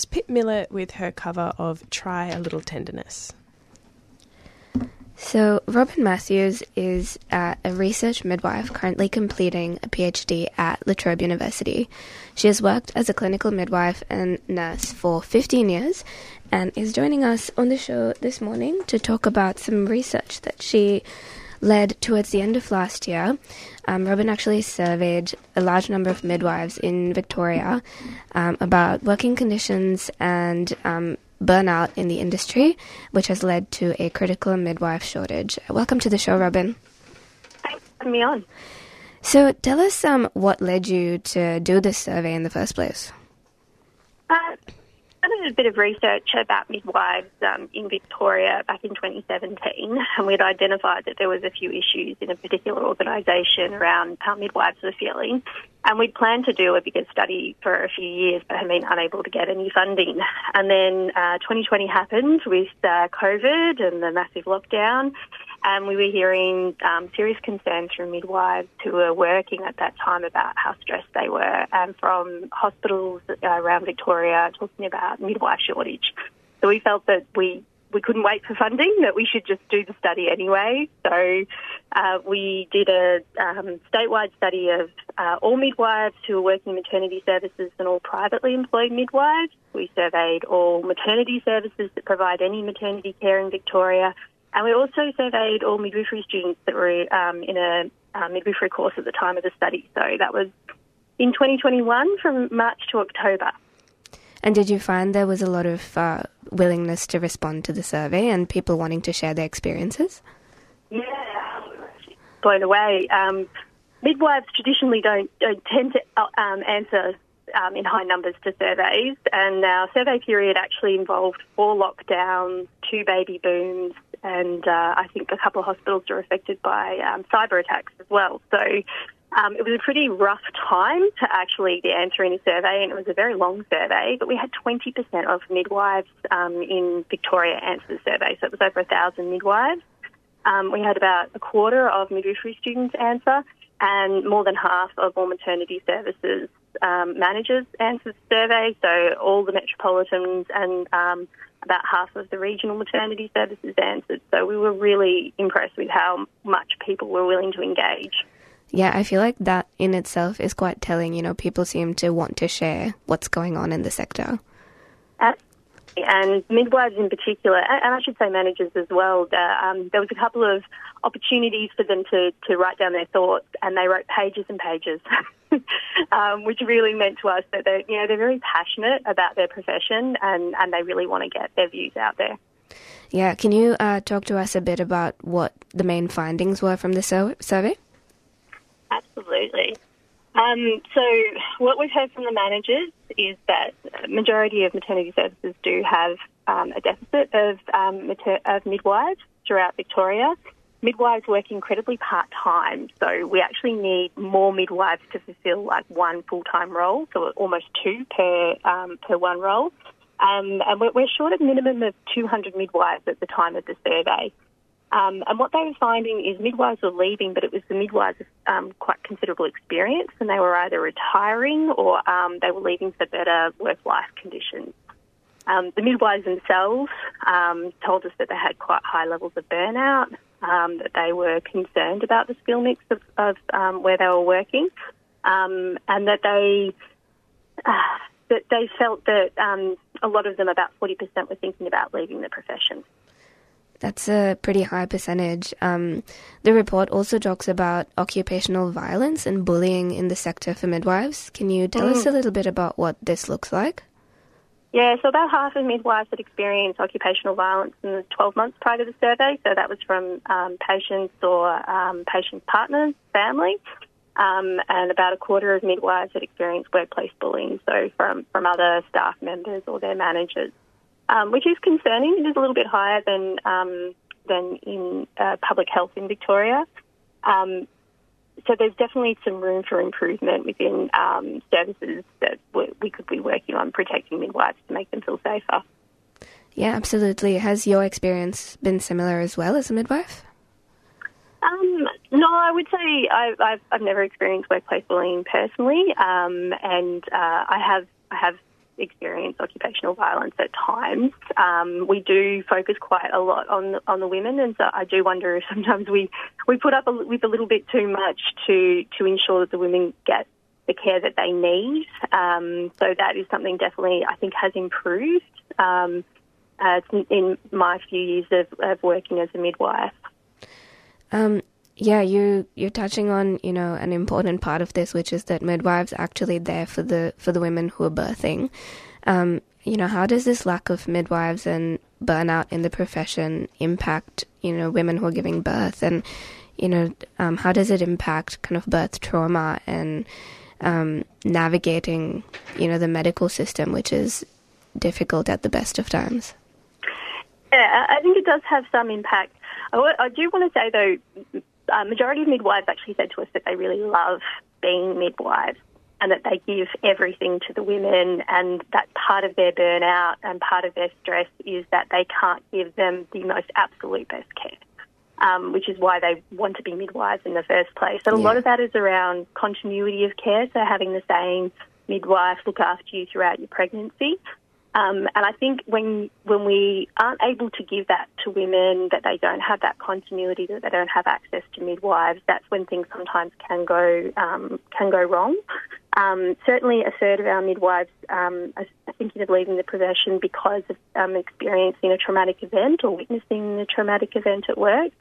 was Pip Millett with her cover of Try a Little Tenderness. So, Robin Matthews is uh, a research midwife currently completing a PhD at La Trobe University. She has worked as a clinical midwife and nurse for 15 years and is joining us on the show this morning to talk about some research that she led towards the end of last year. Um, Robin actually surveyed a large number of midwives in Victoria um, about working conditions and um, burnout in the industry, which has led to a critical midwife shortage. Welcome to the show, Robin. Thanks for having me on. So, tell us um, what led you to do this survey in the first place. Uh, I did a bit of research about midwives um, in Victoria back in 2017, and we'd identified that there was a few issues in a particular organisation around how midwives were feeling. And we'd planned to do a bigger study for a few years, but had been unable to get any funding. And then uh, 2020 happened with uh, COVID and the massive lockdown, and we were hearing um, serious concerns from midwives who were working at that time about how stressed they were, and from hospitals uh, around Victoria talking about midwife shortage. So we felt that we we couldn't wait for funding, that we should just do the study anyway. So uh, we did a um, statewide study of uh, all midwives who were working in maternity services and all privately employed midwives. We surveyed all maternity services that provide any maternity care in Victoria. And we also surveyed all midwifery students that were um, in a uh, midwifery course at the time of the study. So that was in 2021 from March to October. And did you find there was a lot of uh, willingness to respond to the survey and people wanting to share their experiences? Yeah, blown away. Um, midwives traditionally don't, don't tend to uh, um, answer um, in high numbers to surveys, and our survey period actually involved four lockdowns, two baby booms, and uh, I think a couple of hospitals were affected by um, cyber attacks as well. So um, it was a pretty rough time to actually be answering a survey, and it was a very long survey. But we had 20% of midwives um, in Victoria answer the survey, so it was over a thousand midwives. Um, we had about a quarter of midwifery students answer, and more than half of all maternity services um, managers answered the survey. So all the metropolitans and um, about half of the regional maternity services answered. So we were really impressed with how much people were willing to engage. Yeah, I feel like that in itself is quite telling. You know, people seem to want to share what's going on in the sector. And midwives in particular, and I should say managers as well, um, there was a couple of opportunities for them to, to write down their thoughts, and they wrote pages and pages, um, which really meant to us that they're, you know, they're very passionate about their profession and, and they really want to get their views out there. Yeah, can you uh, talk to us a bit about what the main findings were from the sur- survey? Absolutely. Um, so what we've heard from the managers is that a majority of maternity services do have um, a deficit of, um, mater- of midwives throughout Victoria. Midwives work incredibly part time, so we actually need more midwives to fulfil like one full time role, so almost two per um, per one role. Um, and we're, we're short of minimum of 200 midwives at the time of the survey. Um, and what they were finding is midwives were leaving, but it was the midwives with um, quite considerable experience, and they were either retiring or um, they were leaving for better work-life conditions. Um, the midwives themselves um, told us that they had quite high levels of burnout, um, that they were concerned about the skill mix of, of where they were working, and that they uh, that they felt that a lot of them, about 40%, were thinking about leaving the profession. That's a pretty high percentage. Um, the report also talks about occupational violence and bullying in the sector for midwives. Can you tell mm. us a little bit about what this looks like? Yeah, so about half of midwives had experienced occupational violence in the 12 months prior to the survey. So that was from um, patients or um, patients' partners, family. Um, and about a quarter of midwives had experienced workplace bullying, so from, from other staff members or their managers um, which is concerning. It is a little bit higher than um, than in uh, public health in Victoria. Um, so there's definitely some room for improvement within um, services that we could be working on protecting midwives to make them feel safer. Yeah, absolutely. Has your experience been similar as well as a midwife? Um, no, I would say I've, I've, I've never experienced workplace bullying personally, um, and uh, I have I have experience occupational violence at times. Um, we do focus quite a lot on the, on the women, and so I do wonder if sometimes we, we put up a, with a little bit too much to to ensure that the women get the care that they need. Um, so that is something definitely I think has improved um, uh, in my few years of, of working as a midwife. Um, yeah, you you're touching on you know an important part of this, which is that midwives are actually there for the for the women who are birthing. Um, you know, how does this lack of midwives and burnout in the profession impact you know women who are giving birth, and you know um, how does it impact kind of birth trauma and um, navigating you know the medical system, which is difficult at the best of times. Yeah, I think it does have some impact. I, I do want to say though, a majority of midwives actually said to us that they really love being midwives and that they give everything to the women and that part of their burnout and part of their stress is that they can't give them the most absolute best care. Um, which is why they want to be midwives in the first place. And a lot of that is around continuity of care, so having the same midwife look after you throughout your pregnancy. Um, and I think when when we aren't able to give that to women, that they don't have that continuity, that they don't have access to midwives, that's when things sometimes can go um, can go wrong. Um, certainly, a third of our midwives um, are thinking of leaving the profession because of um, experiencing a traumatic event or witnessing a traumatic event at work.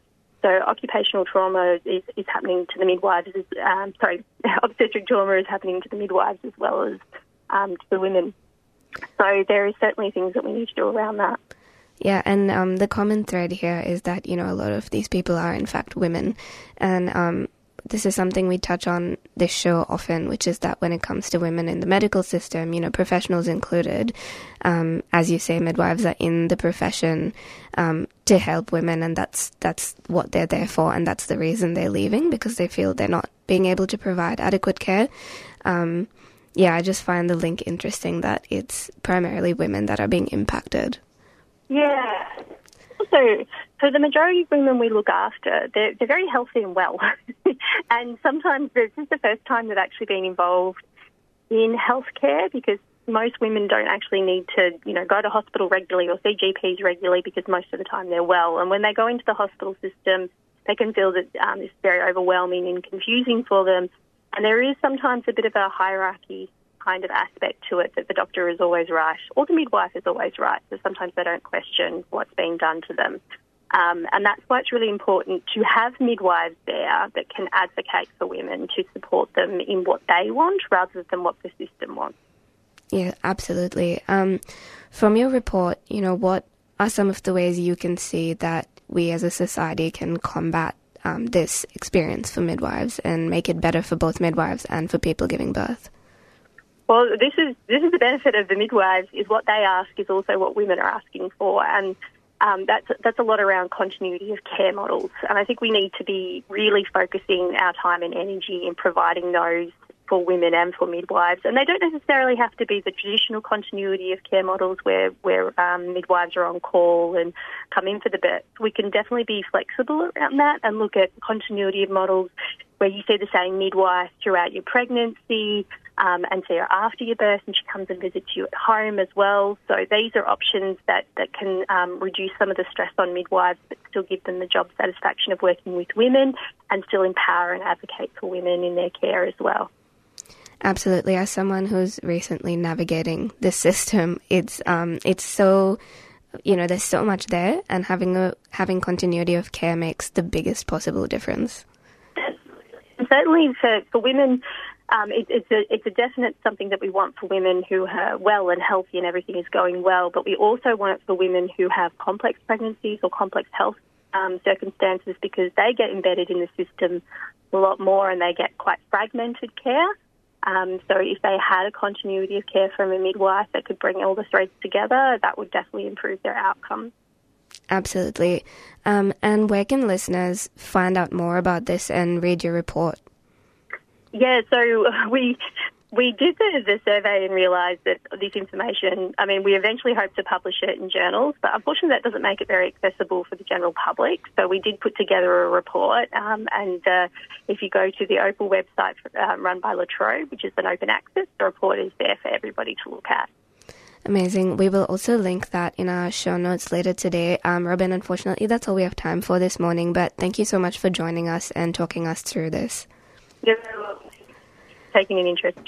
So occupational trauma is, is happening to the midwives. Um, sorry, obstetric trauma is happening to the midwives as well as um, to the women. So there is certainly things that we need to do around that. Yeah, and um, the common thread here is that you know a lot of these people are in fact women, and um, this is something we touch on this show often, which is that when it comes to women in the medical system, you know, professionals included, um, as you say, midwives are in the profession um, to help women, and that's that's what they're there for, and that's the reason they're leaving because they feel they're not being able to provide adequate care. Um, yeah, I just find the link interesting that it's primarily women that are being impacted. Yeah. Also, for the majority of women we look after, they're, they're very healthy and well. and sometimes this is the first time they've actually been involved in healthcare because most women don't actually need to, you know, go to hospital regularly or see GPs regularly because most of the time they're well. And when they go into the hospital system, they can feel that um, it's very overwhelming and confusing for them. And there is sometimes a bit of a hierarchy kind of aspect to it that the doctor is always right or the midwife is always right. So sometimes they don't question what's being done to them. Um, and that's why it's really important to have midwives there that can advocate for women to support them in what they want rather than what the system wants. Yeah, absolutely. Um, from your report, you know, what are some of the ways you can see that we as a society can combat um, this experience for midwives and make it better for both midwives and for people giving birth? Well, this is this is the benefit of the midwives. Is what they ask is also what women are asking for, and um, that's that's a lot around continuity of care models. And I think we need to be really focusing our time and energy in providing those for women and for midwives. And they don't necessarily have to be the traditional continuity of care models where where um, midwives are on call and come in for the birth. We can definitely be flexible around that and look at continuity of models where you see the same midwife throughout your pregnancy um, and see her after your birth, and she comes and visits you at home as well. So these are options that, that can um, reduce some of the stress on midwives, but still give them the job satisfaction of working with women and still empower and advocate for women in their care as well. Absolutely. As someone who's recently navigating this system, it's um, it's so you know there's so much there, and having a having continuity of care makes the biggest possible difference. Certainly for, for women, um, it, it's a it's a definite something that we want for women who are well and healthy and everything is going well. But we also want it for women who have complex pregnancies or complex health um, circumstances because they get embedded in the system a lot more and they get quite fragmented care. Um, so if they had a continuity of care from a midwife that could bring all the threads together, that would definitely improve their outcome. Absolutely. Um, and where can listeners find out more about this and read your report? Yeah, so we we did the, the survey and realised that this information, I mean, we eventually hope to publish it in journals, but unfortunately that doesn't make it very accessible for the general public. So we did put together a report, um, and uh, if you go to the Opal website uh, run by La Trobe, which is an open access, the report is there for everybody to look at. Amazing. We will also link that in our show notes later today. Um, Robin, unfortunately, that's all we have time for this morning, but thank you so much for joining us and talking us through this. You're. Taking an interest.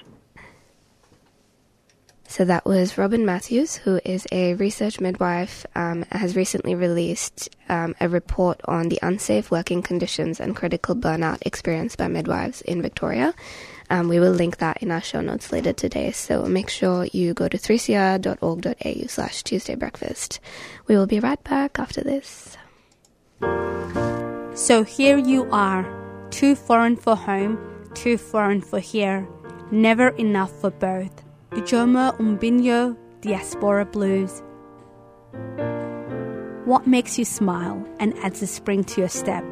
So that was Robin Matthews, who is a research midwife, um, has recently released um, a report on the unsafe working conditions and critical burnout experienced by midwives in Victoria. Um, we will link that in our show notes later today, so make sure you go to 3cr.org.au slash Tuesday Breakfast. We will be right back after this. So here you are, too foreign for home, too foreign for here, never enough for both. Ijeoma Umebinyuo Diaspora Blues. What makes you smile and adds a spring to your step?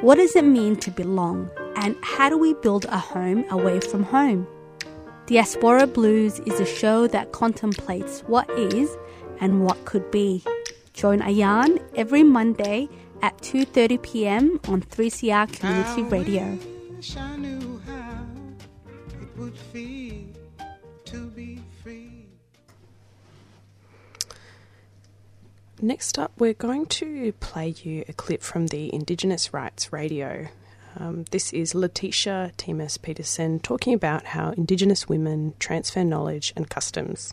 What does it mean to belong? And how do we build a home away from home? Diaspora Blues is a show that contemplates what is and what could be. Join Ayan every Monday at 2:30 p.m. on 3CR Community Radio. Next up, we're going to play you a clip from the Indigenous Rights Radio. Um, this is Letitia Timas Peterson talking about how Indigenous women transfer knowledge and customs.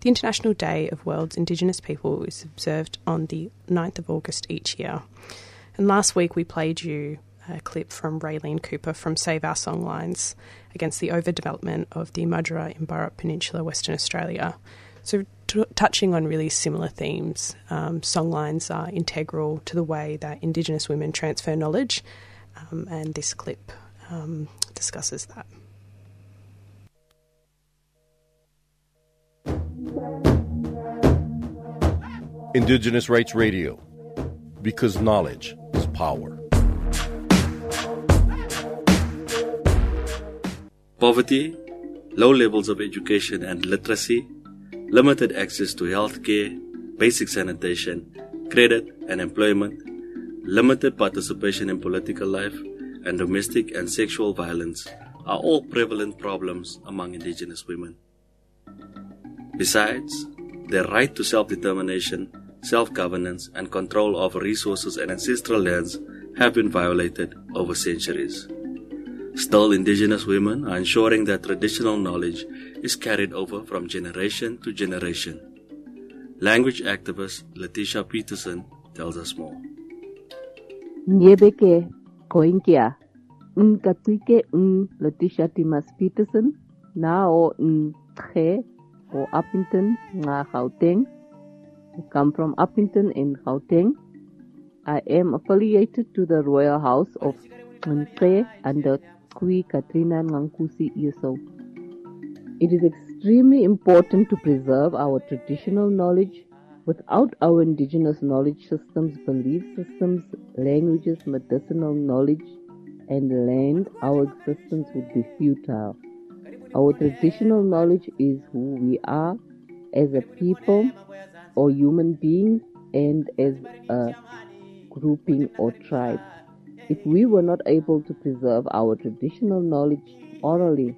The International Day of World's Indigenous People is observed on the 9th of August each year. And last week we played you a clip from Raelene Cooper from Save Our Songlines against the overdevelopment of the Murujuga in Burrup Peninsula, Western Australia. So, t- touching on really similar themes, um, songlines are integral to the way that Indigenous women transfer knowledge, um, and this clip um, discusses that. Indigenous Rights Radio, because knowledge is power. Poverty, low levels of education and literacy, limited access to health care, basic sanitation, credit and employment, limited participation in political life, and domestic and sexual violence are all prevalent problems among Indigenous women. Besides, their right to self determination, self governance, and control over resources and ancestral lands have been violated over centuries. Still, Indigenous women are ensuring that traditional knowledge is carried over from generation to generation. Language activist Letitia Peterson tells us more. Nyebeke koinkia nkatwike n Letitia Timas Peterson na o n Tche o Upington nga Gauteng. I come from Upington in Gauteng. I am affiliated to the Royal House of Mnche under Kui Katrina Ngankusi Yuso. It is extremely important to preserve our traditional knowledge. Without our indigenous knowledge systems, belief systems, languages, medicinal knowledge, and land, our existence would be futile. Our traditional knowledge is who we are as a people or human beings and as a grouping or tribe. If we were not able to preserve our traditional knowledge orally,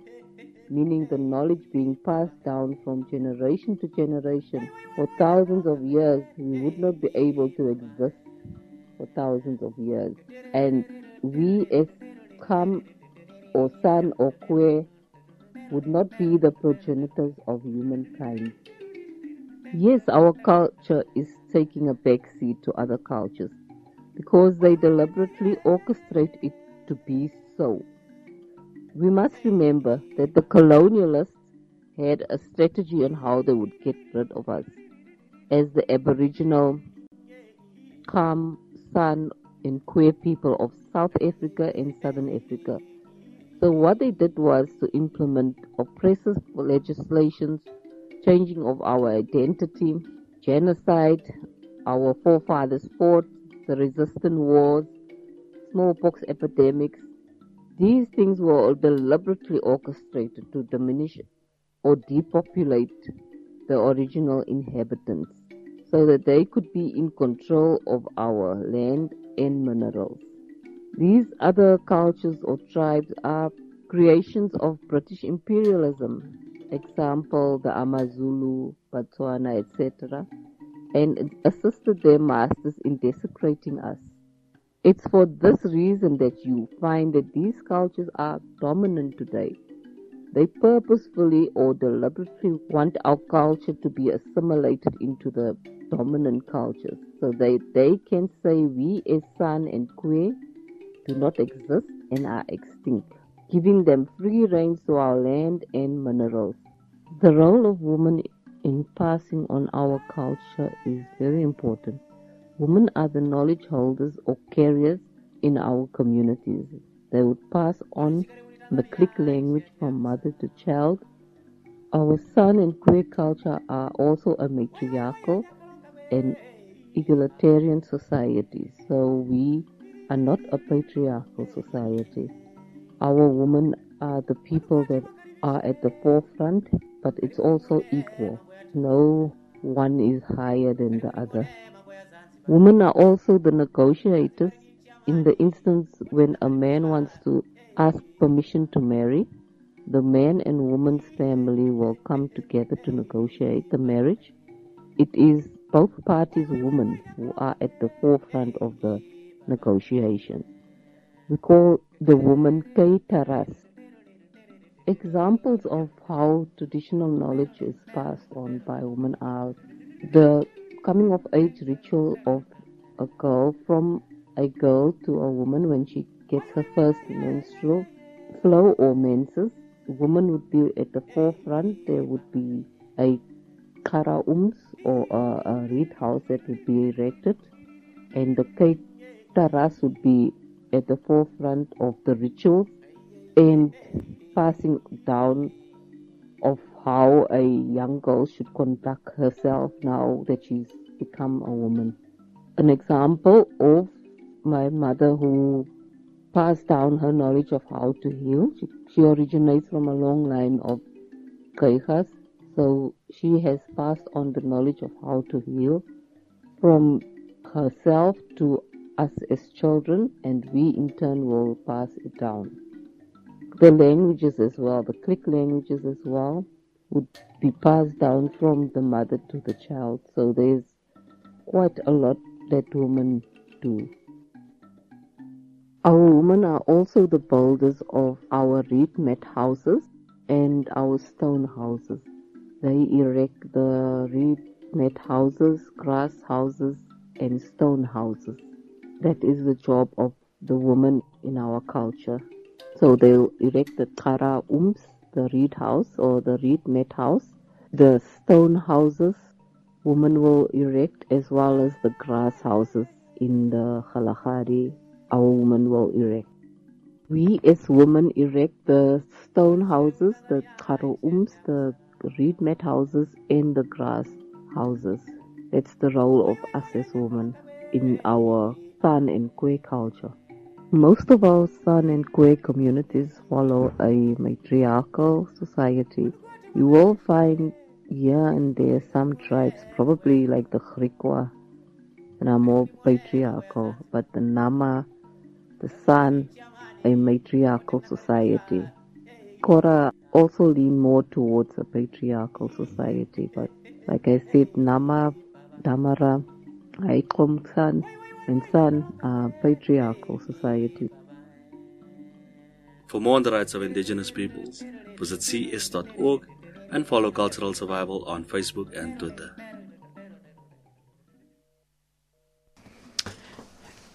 meaning the knowledge being passed down from generation to generation for thousands of years, we would not be able to exist for thousands of years. And we as Kam or San or Kwe would not be the progenitors of humankind. Yes, our culture is taking a backseat to other cultures because they deliberately orchestrate it to be so. We must remember that the colonialists had a strategy on how they would get rid of us as the Aboriginal Kam, San, and Queer people of South Africa and Southern Africa. So what they did was to implement oppressive legislations, changing of our identity, genocide, our forefathers fought, the resistant wars, smallpox epidemics. These things were all deliberately orchestrated to diminish or depopulate the original inhabitants so that they could be in control of our land and minerals. These other cultures or tribes are creations of British imperialism, example the Amazulu, Botswana, etc., and assisted their masters in desecrating us. It's for this reason that you find that these cultures are dominant today. They purposefully or deliberately want our culture to be assimilated into the dominant cultures. So that they can say we as San and Kwe do not exist and are extinct, giving them free reign to our land and minerals. The role of women in passing on our culture is very important. Women are the knowledge holders or carriers in our communities. They would pass on the click language from mother to child. Our San and Kwe culture are also a matriarchal and egalitarian society, so we are not a patriarchal society. Our women are the people that are at the forefront, but it's also equal. No one is higher than the other. Women are also the negotiators in the instance when a man wants to ask permission to marry. The man and woman's family will come together to negotiate the marriage. It is both parties' women who are at the forefront of the negotiation. We call the woman Kaitaras. Examples of how traditional knowledge is passed on by women are the coming of age ritual of a girl from a girl to a woman when she gets her first menstrual flow or menses. The woman would be at the forefront. There would be a kara ums or a, a reed house that would be erected, and the kaitaras would be at the forefront of the ritual. and passing down of how a young girl should conduct herself now that she's become a woman. An example of my mother who passed down her knowledge of how to heal. She, she originates from a long line of Kaihas, so she has passed on the knowledge of how to heal from herself to us as children, and we in turn will pass it down. The languages as well, the click languages as well, would be passed down from the mother to the child. So there's quite a lot that women do. Our women are also the builders of our reed mat houses and our stone houses. They erect the reed mat houses, grass houses, and stone houses. That is the job of the woman in our culture. So they erect the kara ums, the reed house or the reed mat house, the stone houses. Women will erect as well as the grass houses in the Kalahari our women will erect. We as women erect the stone houses, the karoums, the reed mat houses, and the grass houses. That's the role of us as women in our San and Kwe culture. Most of our San and Kwe communities follow a matriarchal society. You will find here and there some tribes, probably like the Griqua, that are more patriarchal, but the Nama the San, a matriarchal society. Kora also lean more towards a patriarchal society, but like I said, Nama, Damara, Aikom San, and San are patriarchal society. For more on the rights of indigenous peoples, visit cs.org and follow Cultural Survival on Facebook and Twitter.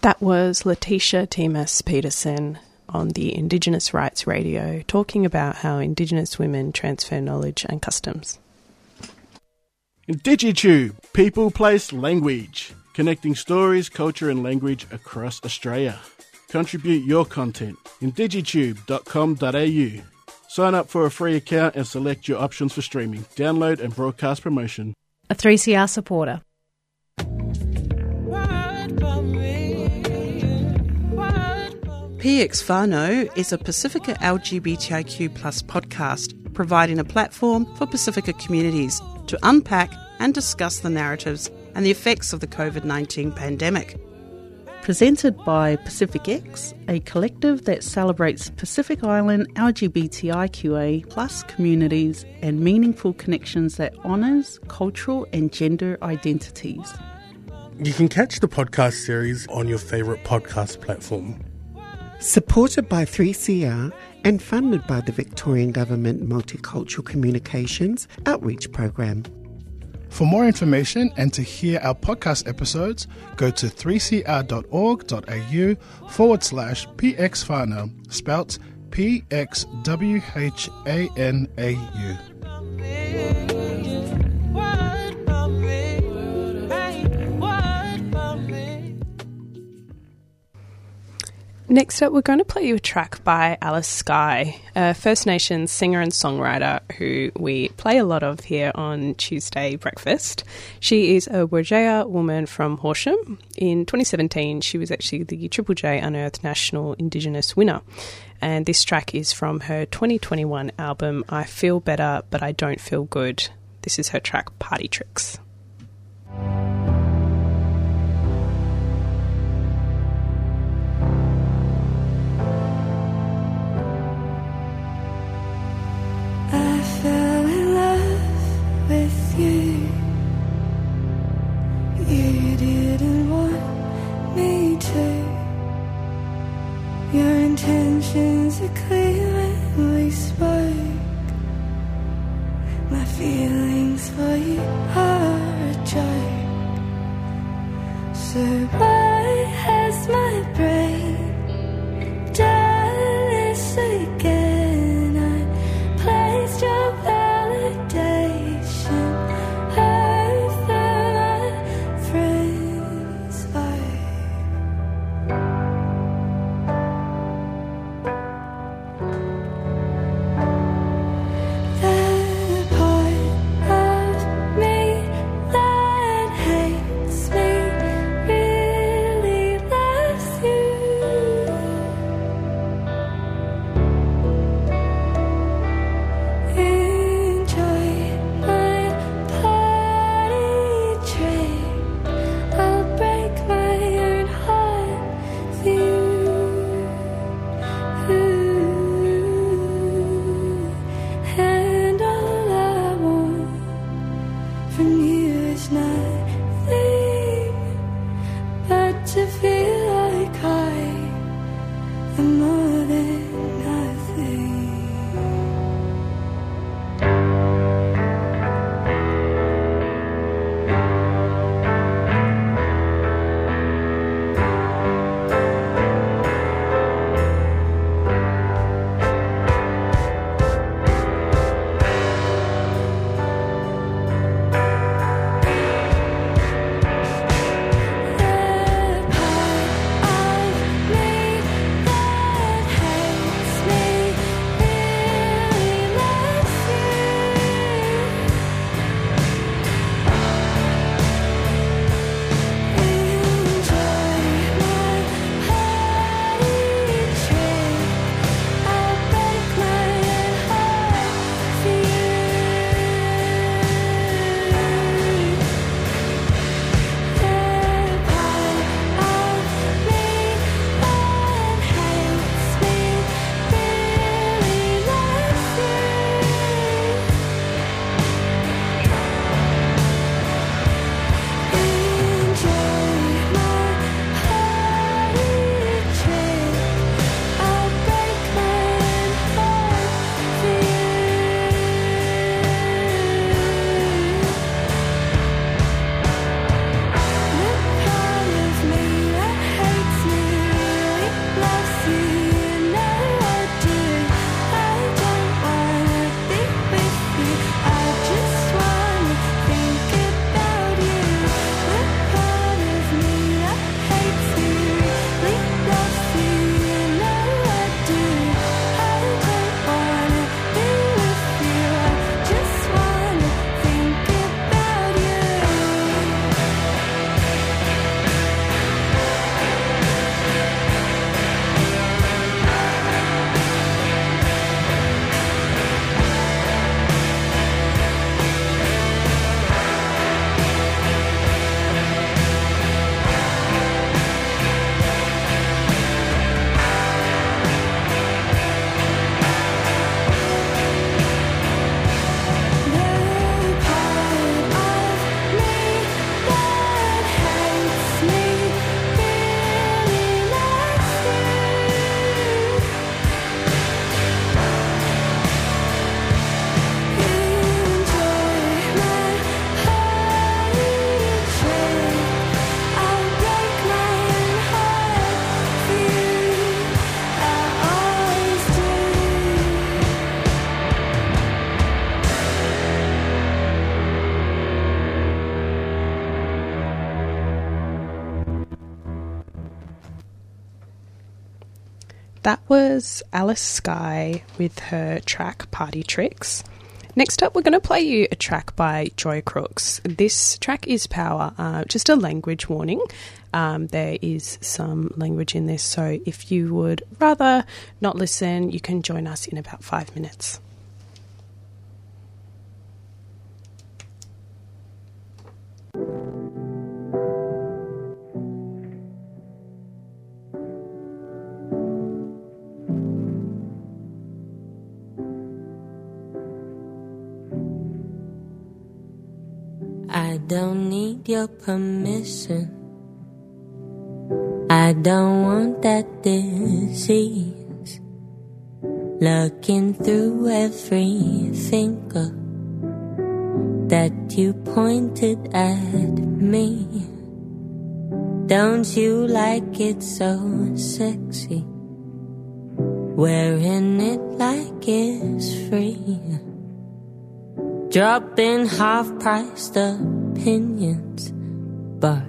That was Letitia Timas Peterson on the Indigenous Rights Radio talking about how Indigenous women transfer knowledge and customs. IndigiTube, people, place, language, connecting stories, culture, and language across Australia. Contribute your content in digitube.com.au. Sign up for a free account and select your options for streaming, download, and broadcast promotion. A 3CR supporter. PX Whānau is a Pacifica LGBTIQ plus podcast providing a platform for Pacifica communities to unpack and discuss the narratives and the effects of the COVID 19 pandemic. Presented by Pacific X, a collective that celebrates Pacific Island LGBTIQA plus communities and meaningful connections that honours cultural and gender identities. You can catch the podcast series on your favourite podcast platform. Supported by 3CR and funded by the Victorian Government Multicultural Communications Outreach Program. For more information and to hear our podcast episodes, go to 3cr.org.au forward slash pxwhanau, spelt P X W H A N A U. Next up, we're going to play you a track by Alice Skye, a First Nations singer and songwriter who we play a lot of here on Tuesday Breakfast. She is a Wergaia woman from Horsham. In 2017, she was actually the Triple J Unearthed National Indigenous winner. And this track is from her 2021 album, I Feel Better, But I Don't Feel Good. This is her track, Party Tricks. You. Didn't want me to. Your intentions are clear when we spoke. My feelings for you are a joke. So why has my brain was Alice Skye with her track Party Tricks. Next up, we're going to play you a track by Joy Crookes. This track is Power, uh, just a language warning. Um, there is some language in this, so if you would rather not listen, you can join us in about five minutes. Don't need your permission. I don't want that disease. Looking through every finger that you pointed at me. Don't you like it so sexy? Wearing it like it's free. Dropping half priced opinions, but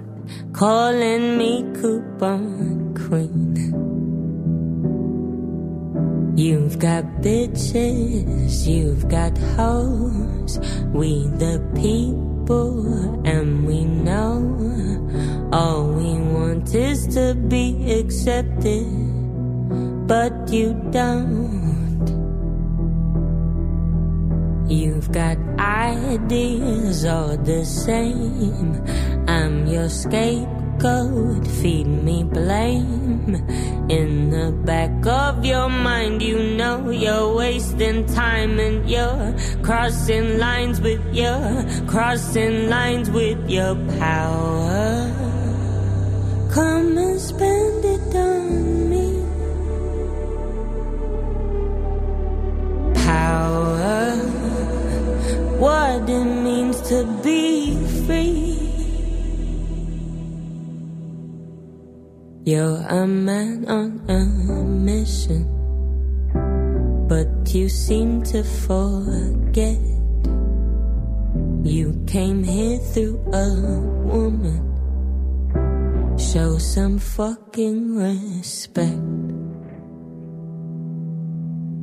calling me coupon queen. You've got bitches, you've got hoes, we the people, and we know all we want is to be accepted, but you don't. You've got ideas all the same. I'm your scapegoat, feed me blame. In the back of your mind, you know you're wasting time and you're crossing lines with your, crossing lines with your power. Come and spend it on You're a man on a mission, but you seem to forget. You came here through a woman. Show some fucking respect.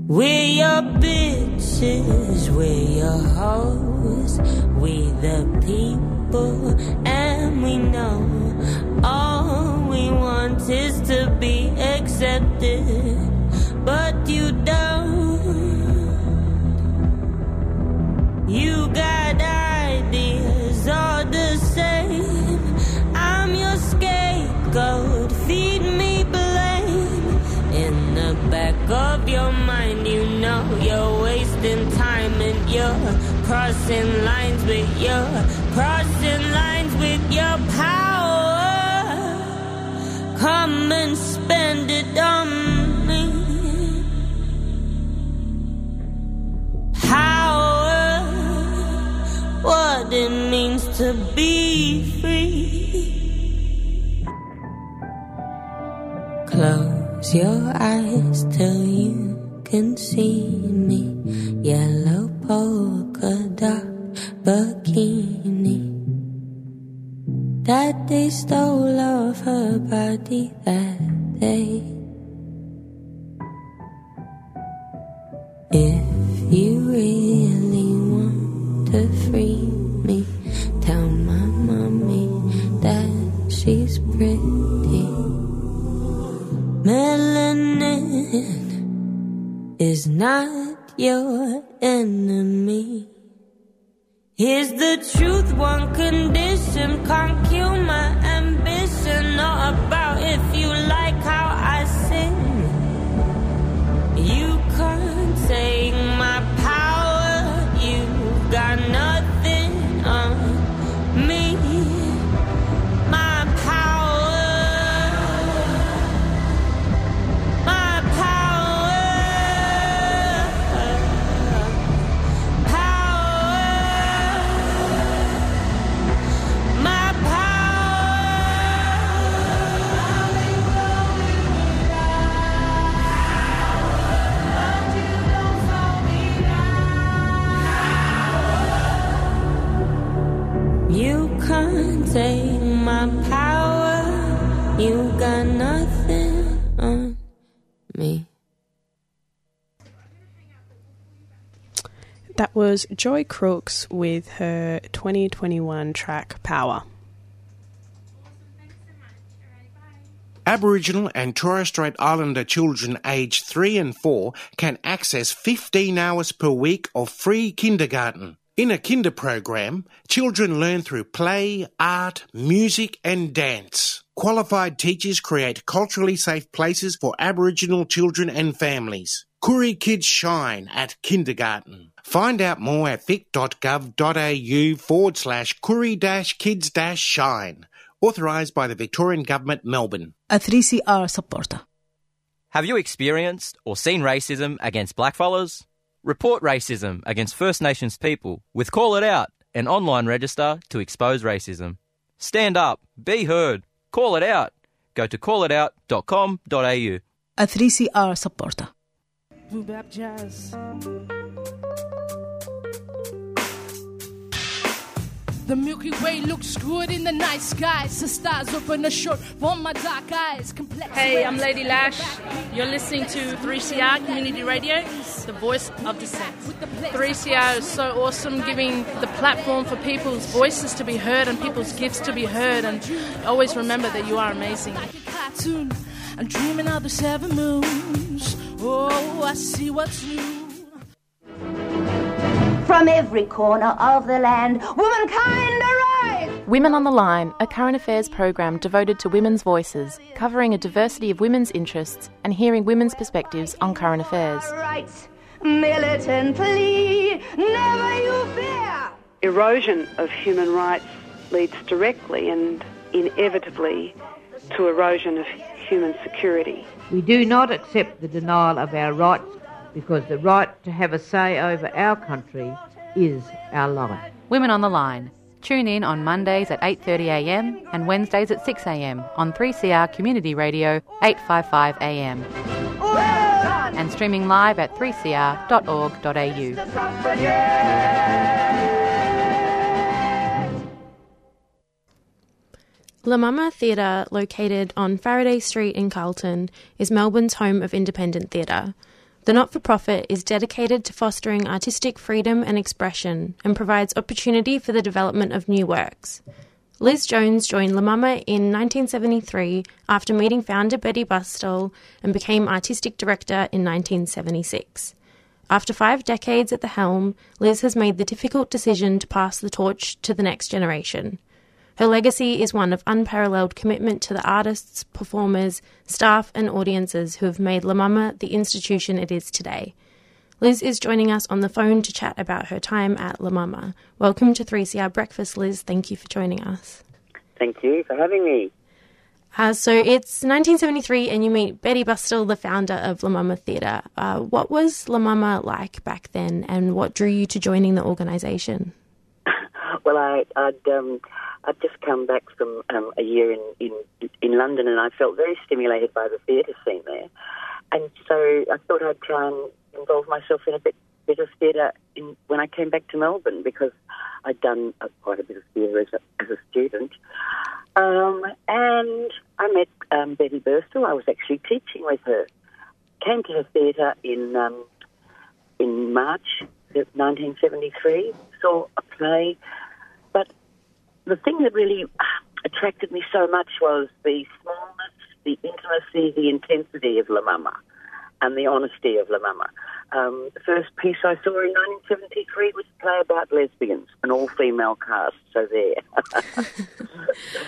We're your bitches, we're your hoes, we the people, and we know all we want is to be accepted, but you don't. You got ideas all the same. I'm your scapegoat, feed me blame. In the back of your mind, you know you're wasting time and you're crossing lines with your crossing lines with your power. Come and spend it on me. What it means to be free. Close your eyes till you can see me. Yellow polka dot bikini. That they stole off her body that day. If you really want to free me, tell my mommy that she's pretty. Melanin is not your enemy. Here's the truth, one condition can't kill my ambition. Not about if you like was Joy Crookes with her 2021 track Power. Aboriginal and Torres Strait Islander children aged 3 and 4 can access 15 hours per week of free kindergarten. In a kinder program, children learn through play, art, music, and dance. Qualified teachers create culturally safe places for Aboriginal children and families. Koori Kids Shine at kindergarten. Find out more at vic.gov.au forward slash Koori kids shine. Authorised by the Victorian Government, Melbourne. A 3CR supporter. Have you experienced or seen racism against blackfellas? Report racism against First Nations people with Call It Out, an online register to expose racism. Stand up, be heard, call it out. Go to callitout.com.au. A 3CR supporter. Boobap Jazz. The Milky Way looks good in the night skies. The stars open a short for my dark eyes. Complex Hey, I'm Lady Lash. You're listening to 3CR Community Radio, the voice of dissent. 3CR is so awesome, giving the platform for people's voices to be heard and people's gifts to be heard. And always remember that you are amazing. I'm dreaming of the seven moons. Oh, I see what's new. From every corner of the land, womankind arise! Women on the Line, a current affairs program devoted to women's voices, covering a diversity of women's interests and hearing women's perspectives on current affairs. Rights, militantly, never you fear! Erosion of human rights leads directly and inevitably to erosion of human security. We do not accept the denial of our rights because the right to have a say over our country is our life. Women on the Line. Tune in on Mondays at 8.30am and Wednesdays at 6am on 3CR Community Radio 855am. And streaming live at 3cr.org.au. La Mama Theatre, located on Faraday Street in Carlton, is Melbourne's home of independent theatre. The not for profit is dedicated to fostering artistic freedom and expression and provides opportunity for the development of new works. Liz Jones joined La Mama in 1973 after meeting founder Betty Burstall and became artistic director in 1976. After five decades at the helm, Liz has made the difficult decision to pass the torch to the next generation. Her legacy is one of unparalleled commitment to the artists, performers, staff, and audiences who have made La Mama the institution it is today. Liz is joining us on the phone to chat about her time at La Mama. Welcome to 3CR Breakfast, Liz. Thank you for joining us. Thank you for having me. Uh, so it's 1973, and you meet Betty Burstall, the founder of La Mama Theatre. Uh, what was La Mama like back then, and what drew you to joining the organisation? Well, I, I'd um, I'd just come back from um, a year in, in in London, and I felt very stimulated by the theatre scene there, and so I thought I'd try and involve myself in a bit bit of theatre when I came back to Melbourne because I'd done uh, quite a bit of theatre as a, as a student. Um, and I met um, Betty Burstall. I was actually teaching with her. Came to her theatre in um, in March 1973. Saw a play, but the thing that really attracted me so much was the smallness, the intimacy, the intensity of La Mama, and the honesty of La Mama. Um, the first piece I saw in 1973 was a play about lesbians, an all-female cast. So there.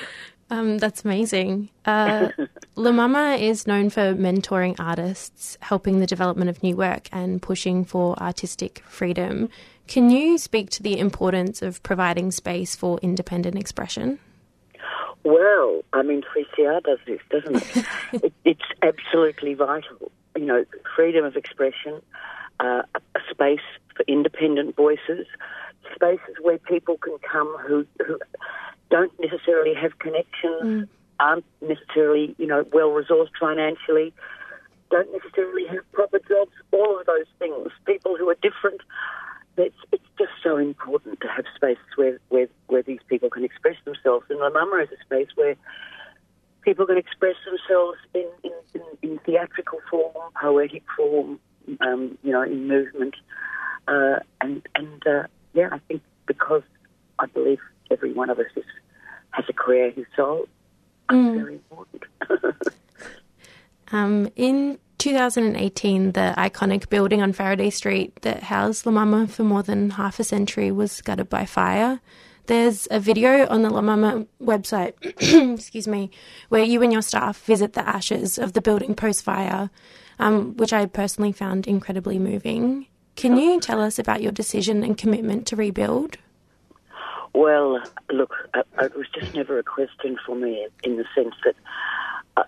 Um, that's amazing. Uh, La Mama is known for mentoring artists, helping the development of new work, and pushing for artistic freedom. Can you speak to the importance of providing space for independent expression? Well, I mean, 3CR does this, doesn't it? it it's absolutely vital. You know, freedom of expression, uh, a space for independent voices, spaces where people can come who, who don't necessarily have connections, aren't necessarily, you know, well resourced financially, don't necessarily have proper jobs, all of those things. People who are different. It's, it's just so important to have spaces where, where, where these people can express themselves. And La Mama is a space where people can express themselves in, in, in, in theatrical form, poetic form, um, you know, in movement. Uh, and and uh, yeah, I think because I believe every one of us is, has a career soul, Mm. very important. Um, in 2018, the iconic building on Faraday Street that housed La Mama for more than half a century was gutted by fire. There's a video on the La Mama website, excuse me, where you and your staff visit the ashes of the building post fire, um, which I personally found incredibly moving. Can you tell us about your decision and commitment to rebuild? Well, look, uh, it was just never a question for me in the sense that uh,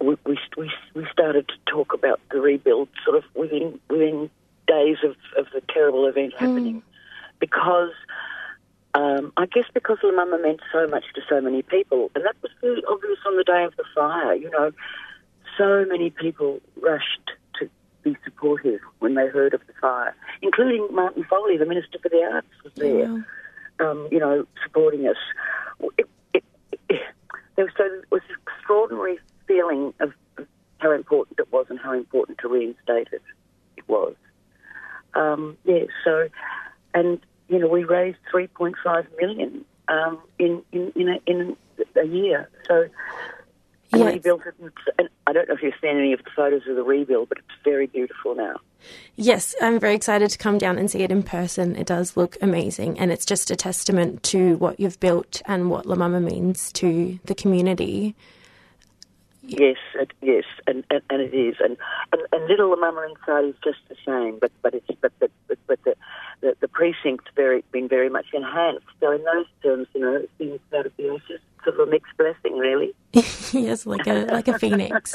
we, we we we started to talk about the rebuild sort of within within days of, of the terrible event happening, because um, I guess because La Mama meant so much to so many people, and that was really obvious on the day of the fire. You know, so many people rushed to be supportive when they heard of the fire, including Martin Foley, the Minister for the Arts, was there um, you know, supporting us. It, it, it, there was, so there was this extraordinary feeling of how important it was and how important to reinstate it it was. Um, yeah, so, and, you know, we raised 3.5 million um, in, in, in, a, in a year. So, and Yes. rebuilt it. And, and I don't know if you've seen any of the photos of the rebuild, but it's very beautiful now. Yes, I'm very excited to come down and see it in person. It does look amazing, and it's just a testament to what you've built and what La Mama means to the community. Yes, it, yes, and, and, and it is, and, and and little Mama inside is just the same, but but it's but but but, but the, the the precinct's very been very much enhanced. So in those terms, you know, it's been sort of sort of a mixed blessing, really. yes, like a like a phoenix.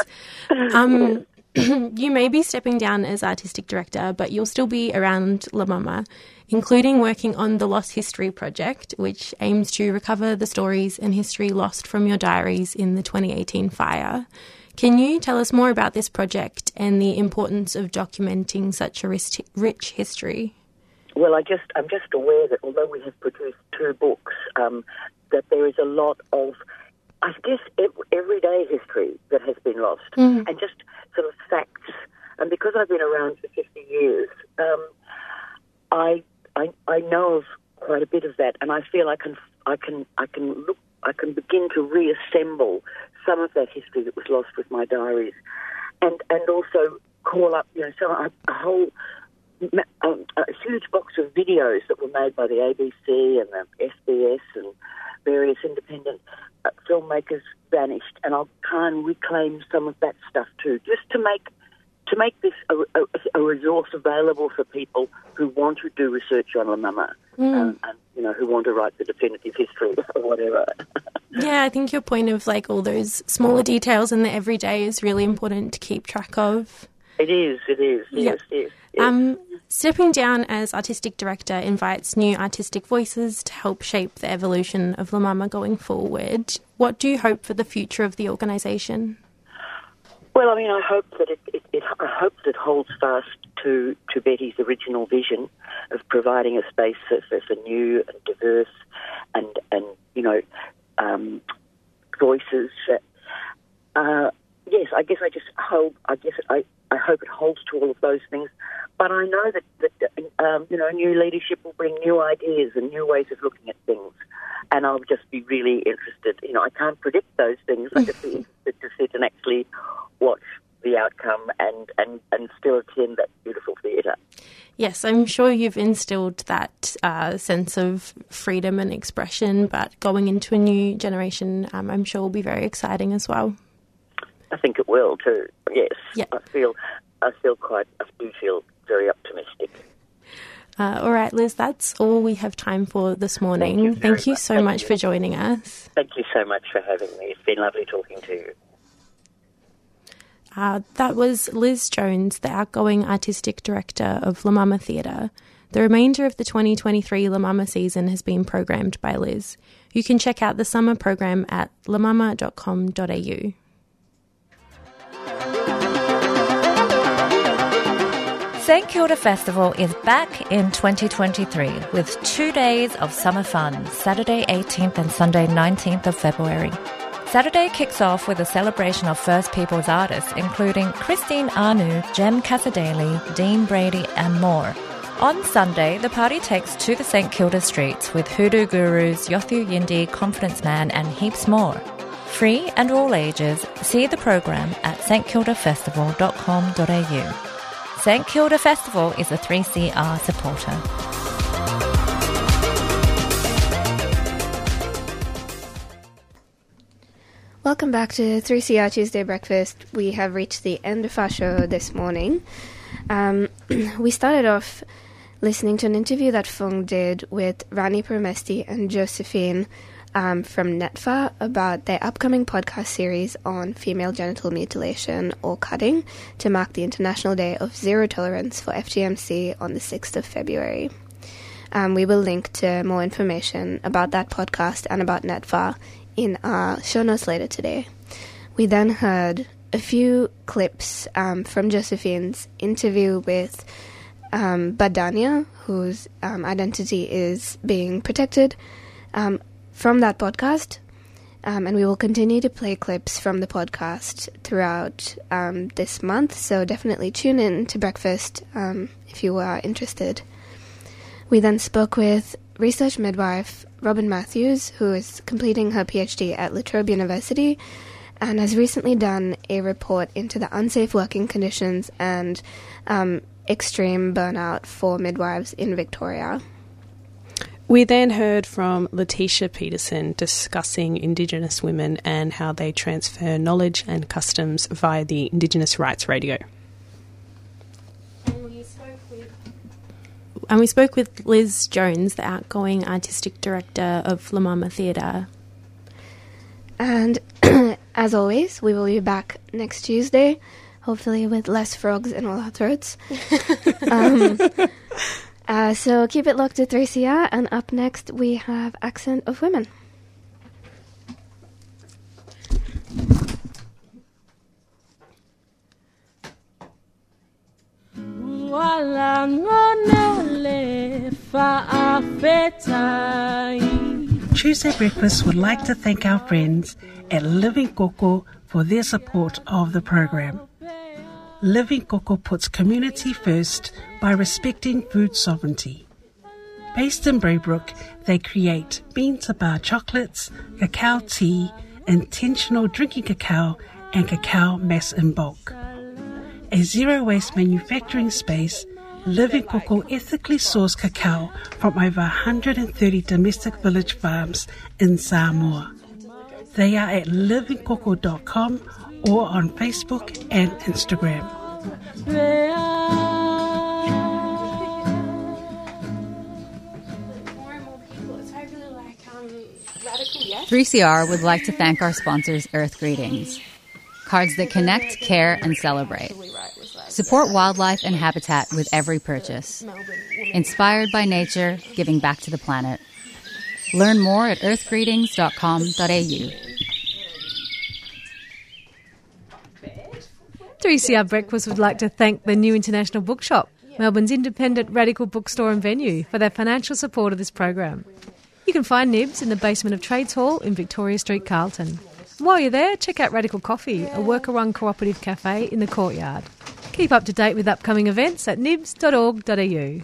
Um, you may be stepping down as artistic director, but you'll still be around La Mama, including working on the Lost History project, which aims to recover the stories and history lost from your diaries in the 2018 fire. Can you tell us more about this project and the importance of documenting such a rich, history? Well, I just I'm just aware that although we have produced two books, um, that there is a lot of I guess everyday history that has been lost, Mm. and just sort of facts. And because I've been around for 50 years, um, I, I I know of quite a bit of that, and I feel I can I can I can look I can begin to reassemble some of that history that was lost with my diaries, and and also call up you know so a, whole um, a huge box of videos that were made by the ABC and the SBS and various independent uh, filmmakers vanished, and I'll try and reclaim some of that stuff too, just to make to make this a, a, a resource available for people who want to do research on La Mama Mm. um, and you know who want to write the definitive history or whatever. Yeah, I think your point of like all those smaller details in the everyday is really important to keep track of. It is, it is, yes, yes. yes. Um, stepping down as artistic director invites new artistic voices to help shape the evolution of La Mama going forward. What do you hope for the future of the organisation? Well, I mean, I hope that it, it, it I hope that it holds fast to, to Betty's original vision of providing a space for, for, for new and diverse and and you know um, voices. That, uh, yes, I guess I just hope. I guess I I hope it holds to all of those things. But I know that that um, you know new leadership will bring new ideas and new ways of looking at things. And I'll just be really interested. You know, I can't predict those things. I just be interested to sit and actually watch the outcome and, and, and still attend that beautiful theatre. Yes, I'm sure you've instilled that uh, sense of freedom and expression, but going into a new generation, um, I'm sure will be very exciting as well. I think it will too. Yes, Yeah. I feel I feel quite. I do feel very optimistic. Uh, all right, Liz, that's all we have time for this morning. Thank you, so much for joining us. Thank you so much for having me. It's been lovely talking to you. Uh, that was Liz Jones, the outgoing artistic director of La Mama Theatre. The remainder of the 2023 La Mama season has been programmed by Liz. You can check out the summer program at lamama.com.au. St Kilda Festival is back in 2023 with two days of summer fun, Saturday 18th and Sunday 19th of February. Saturday kicks off with a celebration of First Peoples artists, including Christine Anu, Jem Cassar-Daley, Dean Brady, and more. On Sunday, the party takes to the St Kilda streets with hoodoo gurus, Yothu Yindi, Confidence Man, and heaps more. Free and all ages, see the program at stkildafestival.com.au. St Kilda Festival is a 3CR supporter. Welcome back to 3CR Tuesday Breakfast. We have reached the end of our show this morning. Um, we started off listening to an interview that Fung did with Rani Pramesti and Josephine um, from NETFA about their upcoming podcast series on female genital mutilation or cutting to mark the International Day of Zero Tolerance for FGMC on the 6th of February. Um, we will link to more information about that podcast and about NETFA in our show notes later today. We then heard a few clips um, from Josephine's interview with um, Badania, whose um, identity is being protected, um, from that podcast. Um, and we will continue to play clips from the podcast throughout um, this month, so definitely tune in to breakfast if you are interested. We then spoke with research midwife Robin Matthews, who is completing her PhD at La Trobe University and has recently done a report into the unsafe working conditions and um, extreme burnout for midwives in Victoria. We then heard from Letitia Peterson discussing Indigenous women and how they transfer knowledge and customs via the Indigenous Rights Radio. And we spoke with Liz Jones, the outgoing artistic director of La Mama Theatre. And as always, we will be back next Tuesday, hopefully with less frogs in all our throats. um, uh, so keep it locked to 3CR, and up next we have Accent of Women. Tuesday Breakfast would like to thank our friends at Living Coco for their support of the program. Living Coco puts community first by respecting food sovereignty. Based in Braybrook, they create bean to bar chocolates, cacao tea, intentional drinking cacao, and cacao mass in bulk. A zero waste manufacturing space, Living Coco ethically sourced cacao from over 130 domestic village farms in Samoa. They are at livingcoco.com or on Facebook and Instagram. 3CR would like to thank our sponsors, Earth Greetings. Cards that connect, care, and celebrate. Support wildlife and habitat with every purchase. Inspired by nature, giving back to the planet. Learn more at earthgreetings.com.au. 3CR Breakfast would like to thank the New International Bookshop, Melbourne's independent radical bookstore and venue, for their financial support of this program. You can find Nibs in the basement of Trades Hall in Victoria Street, Carlton. While you're there, check out Radical Coffee, a worker run cooperative cafe in the courtyard. Keep up to date with upcoming events at nibs.org.au.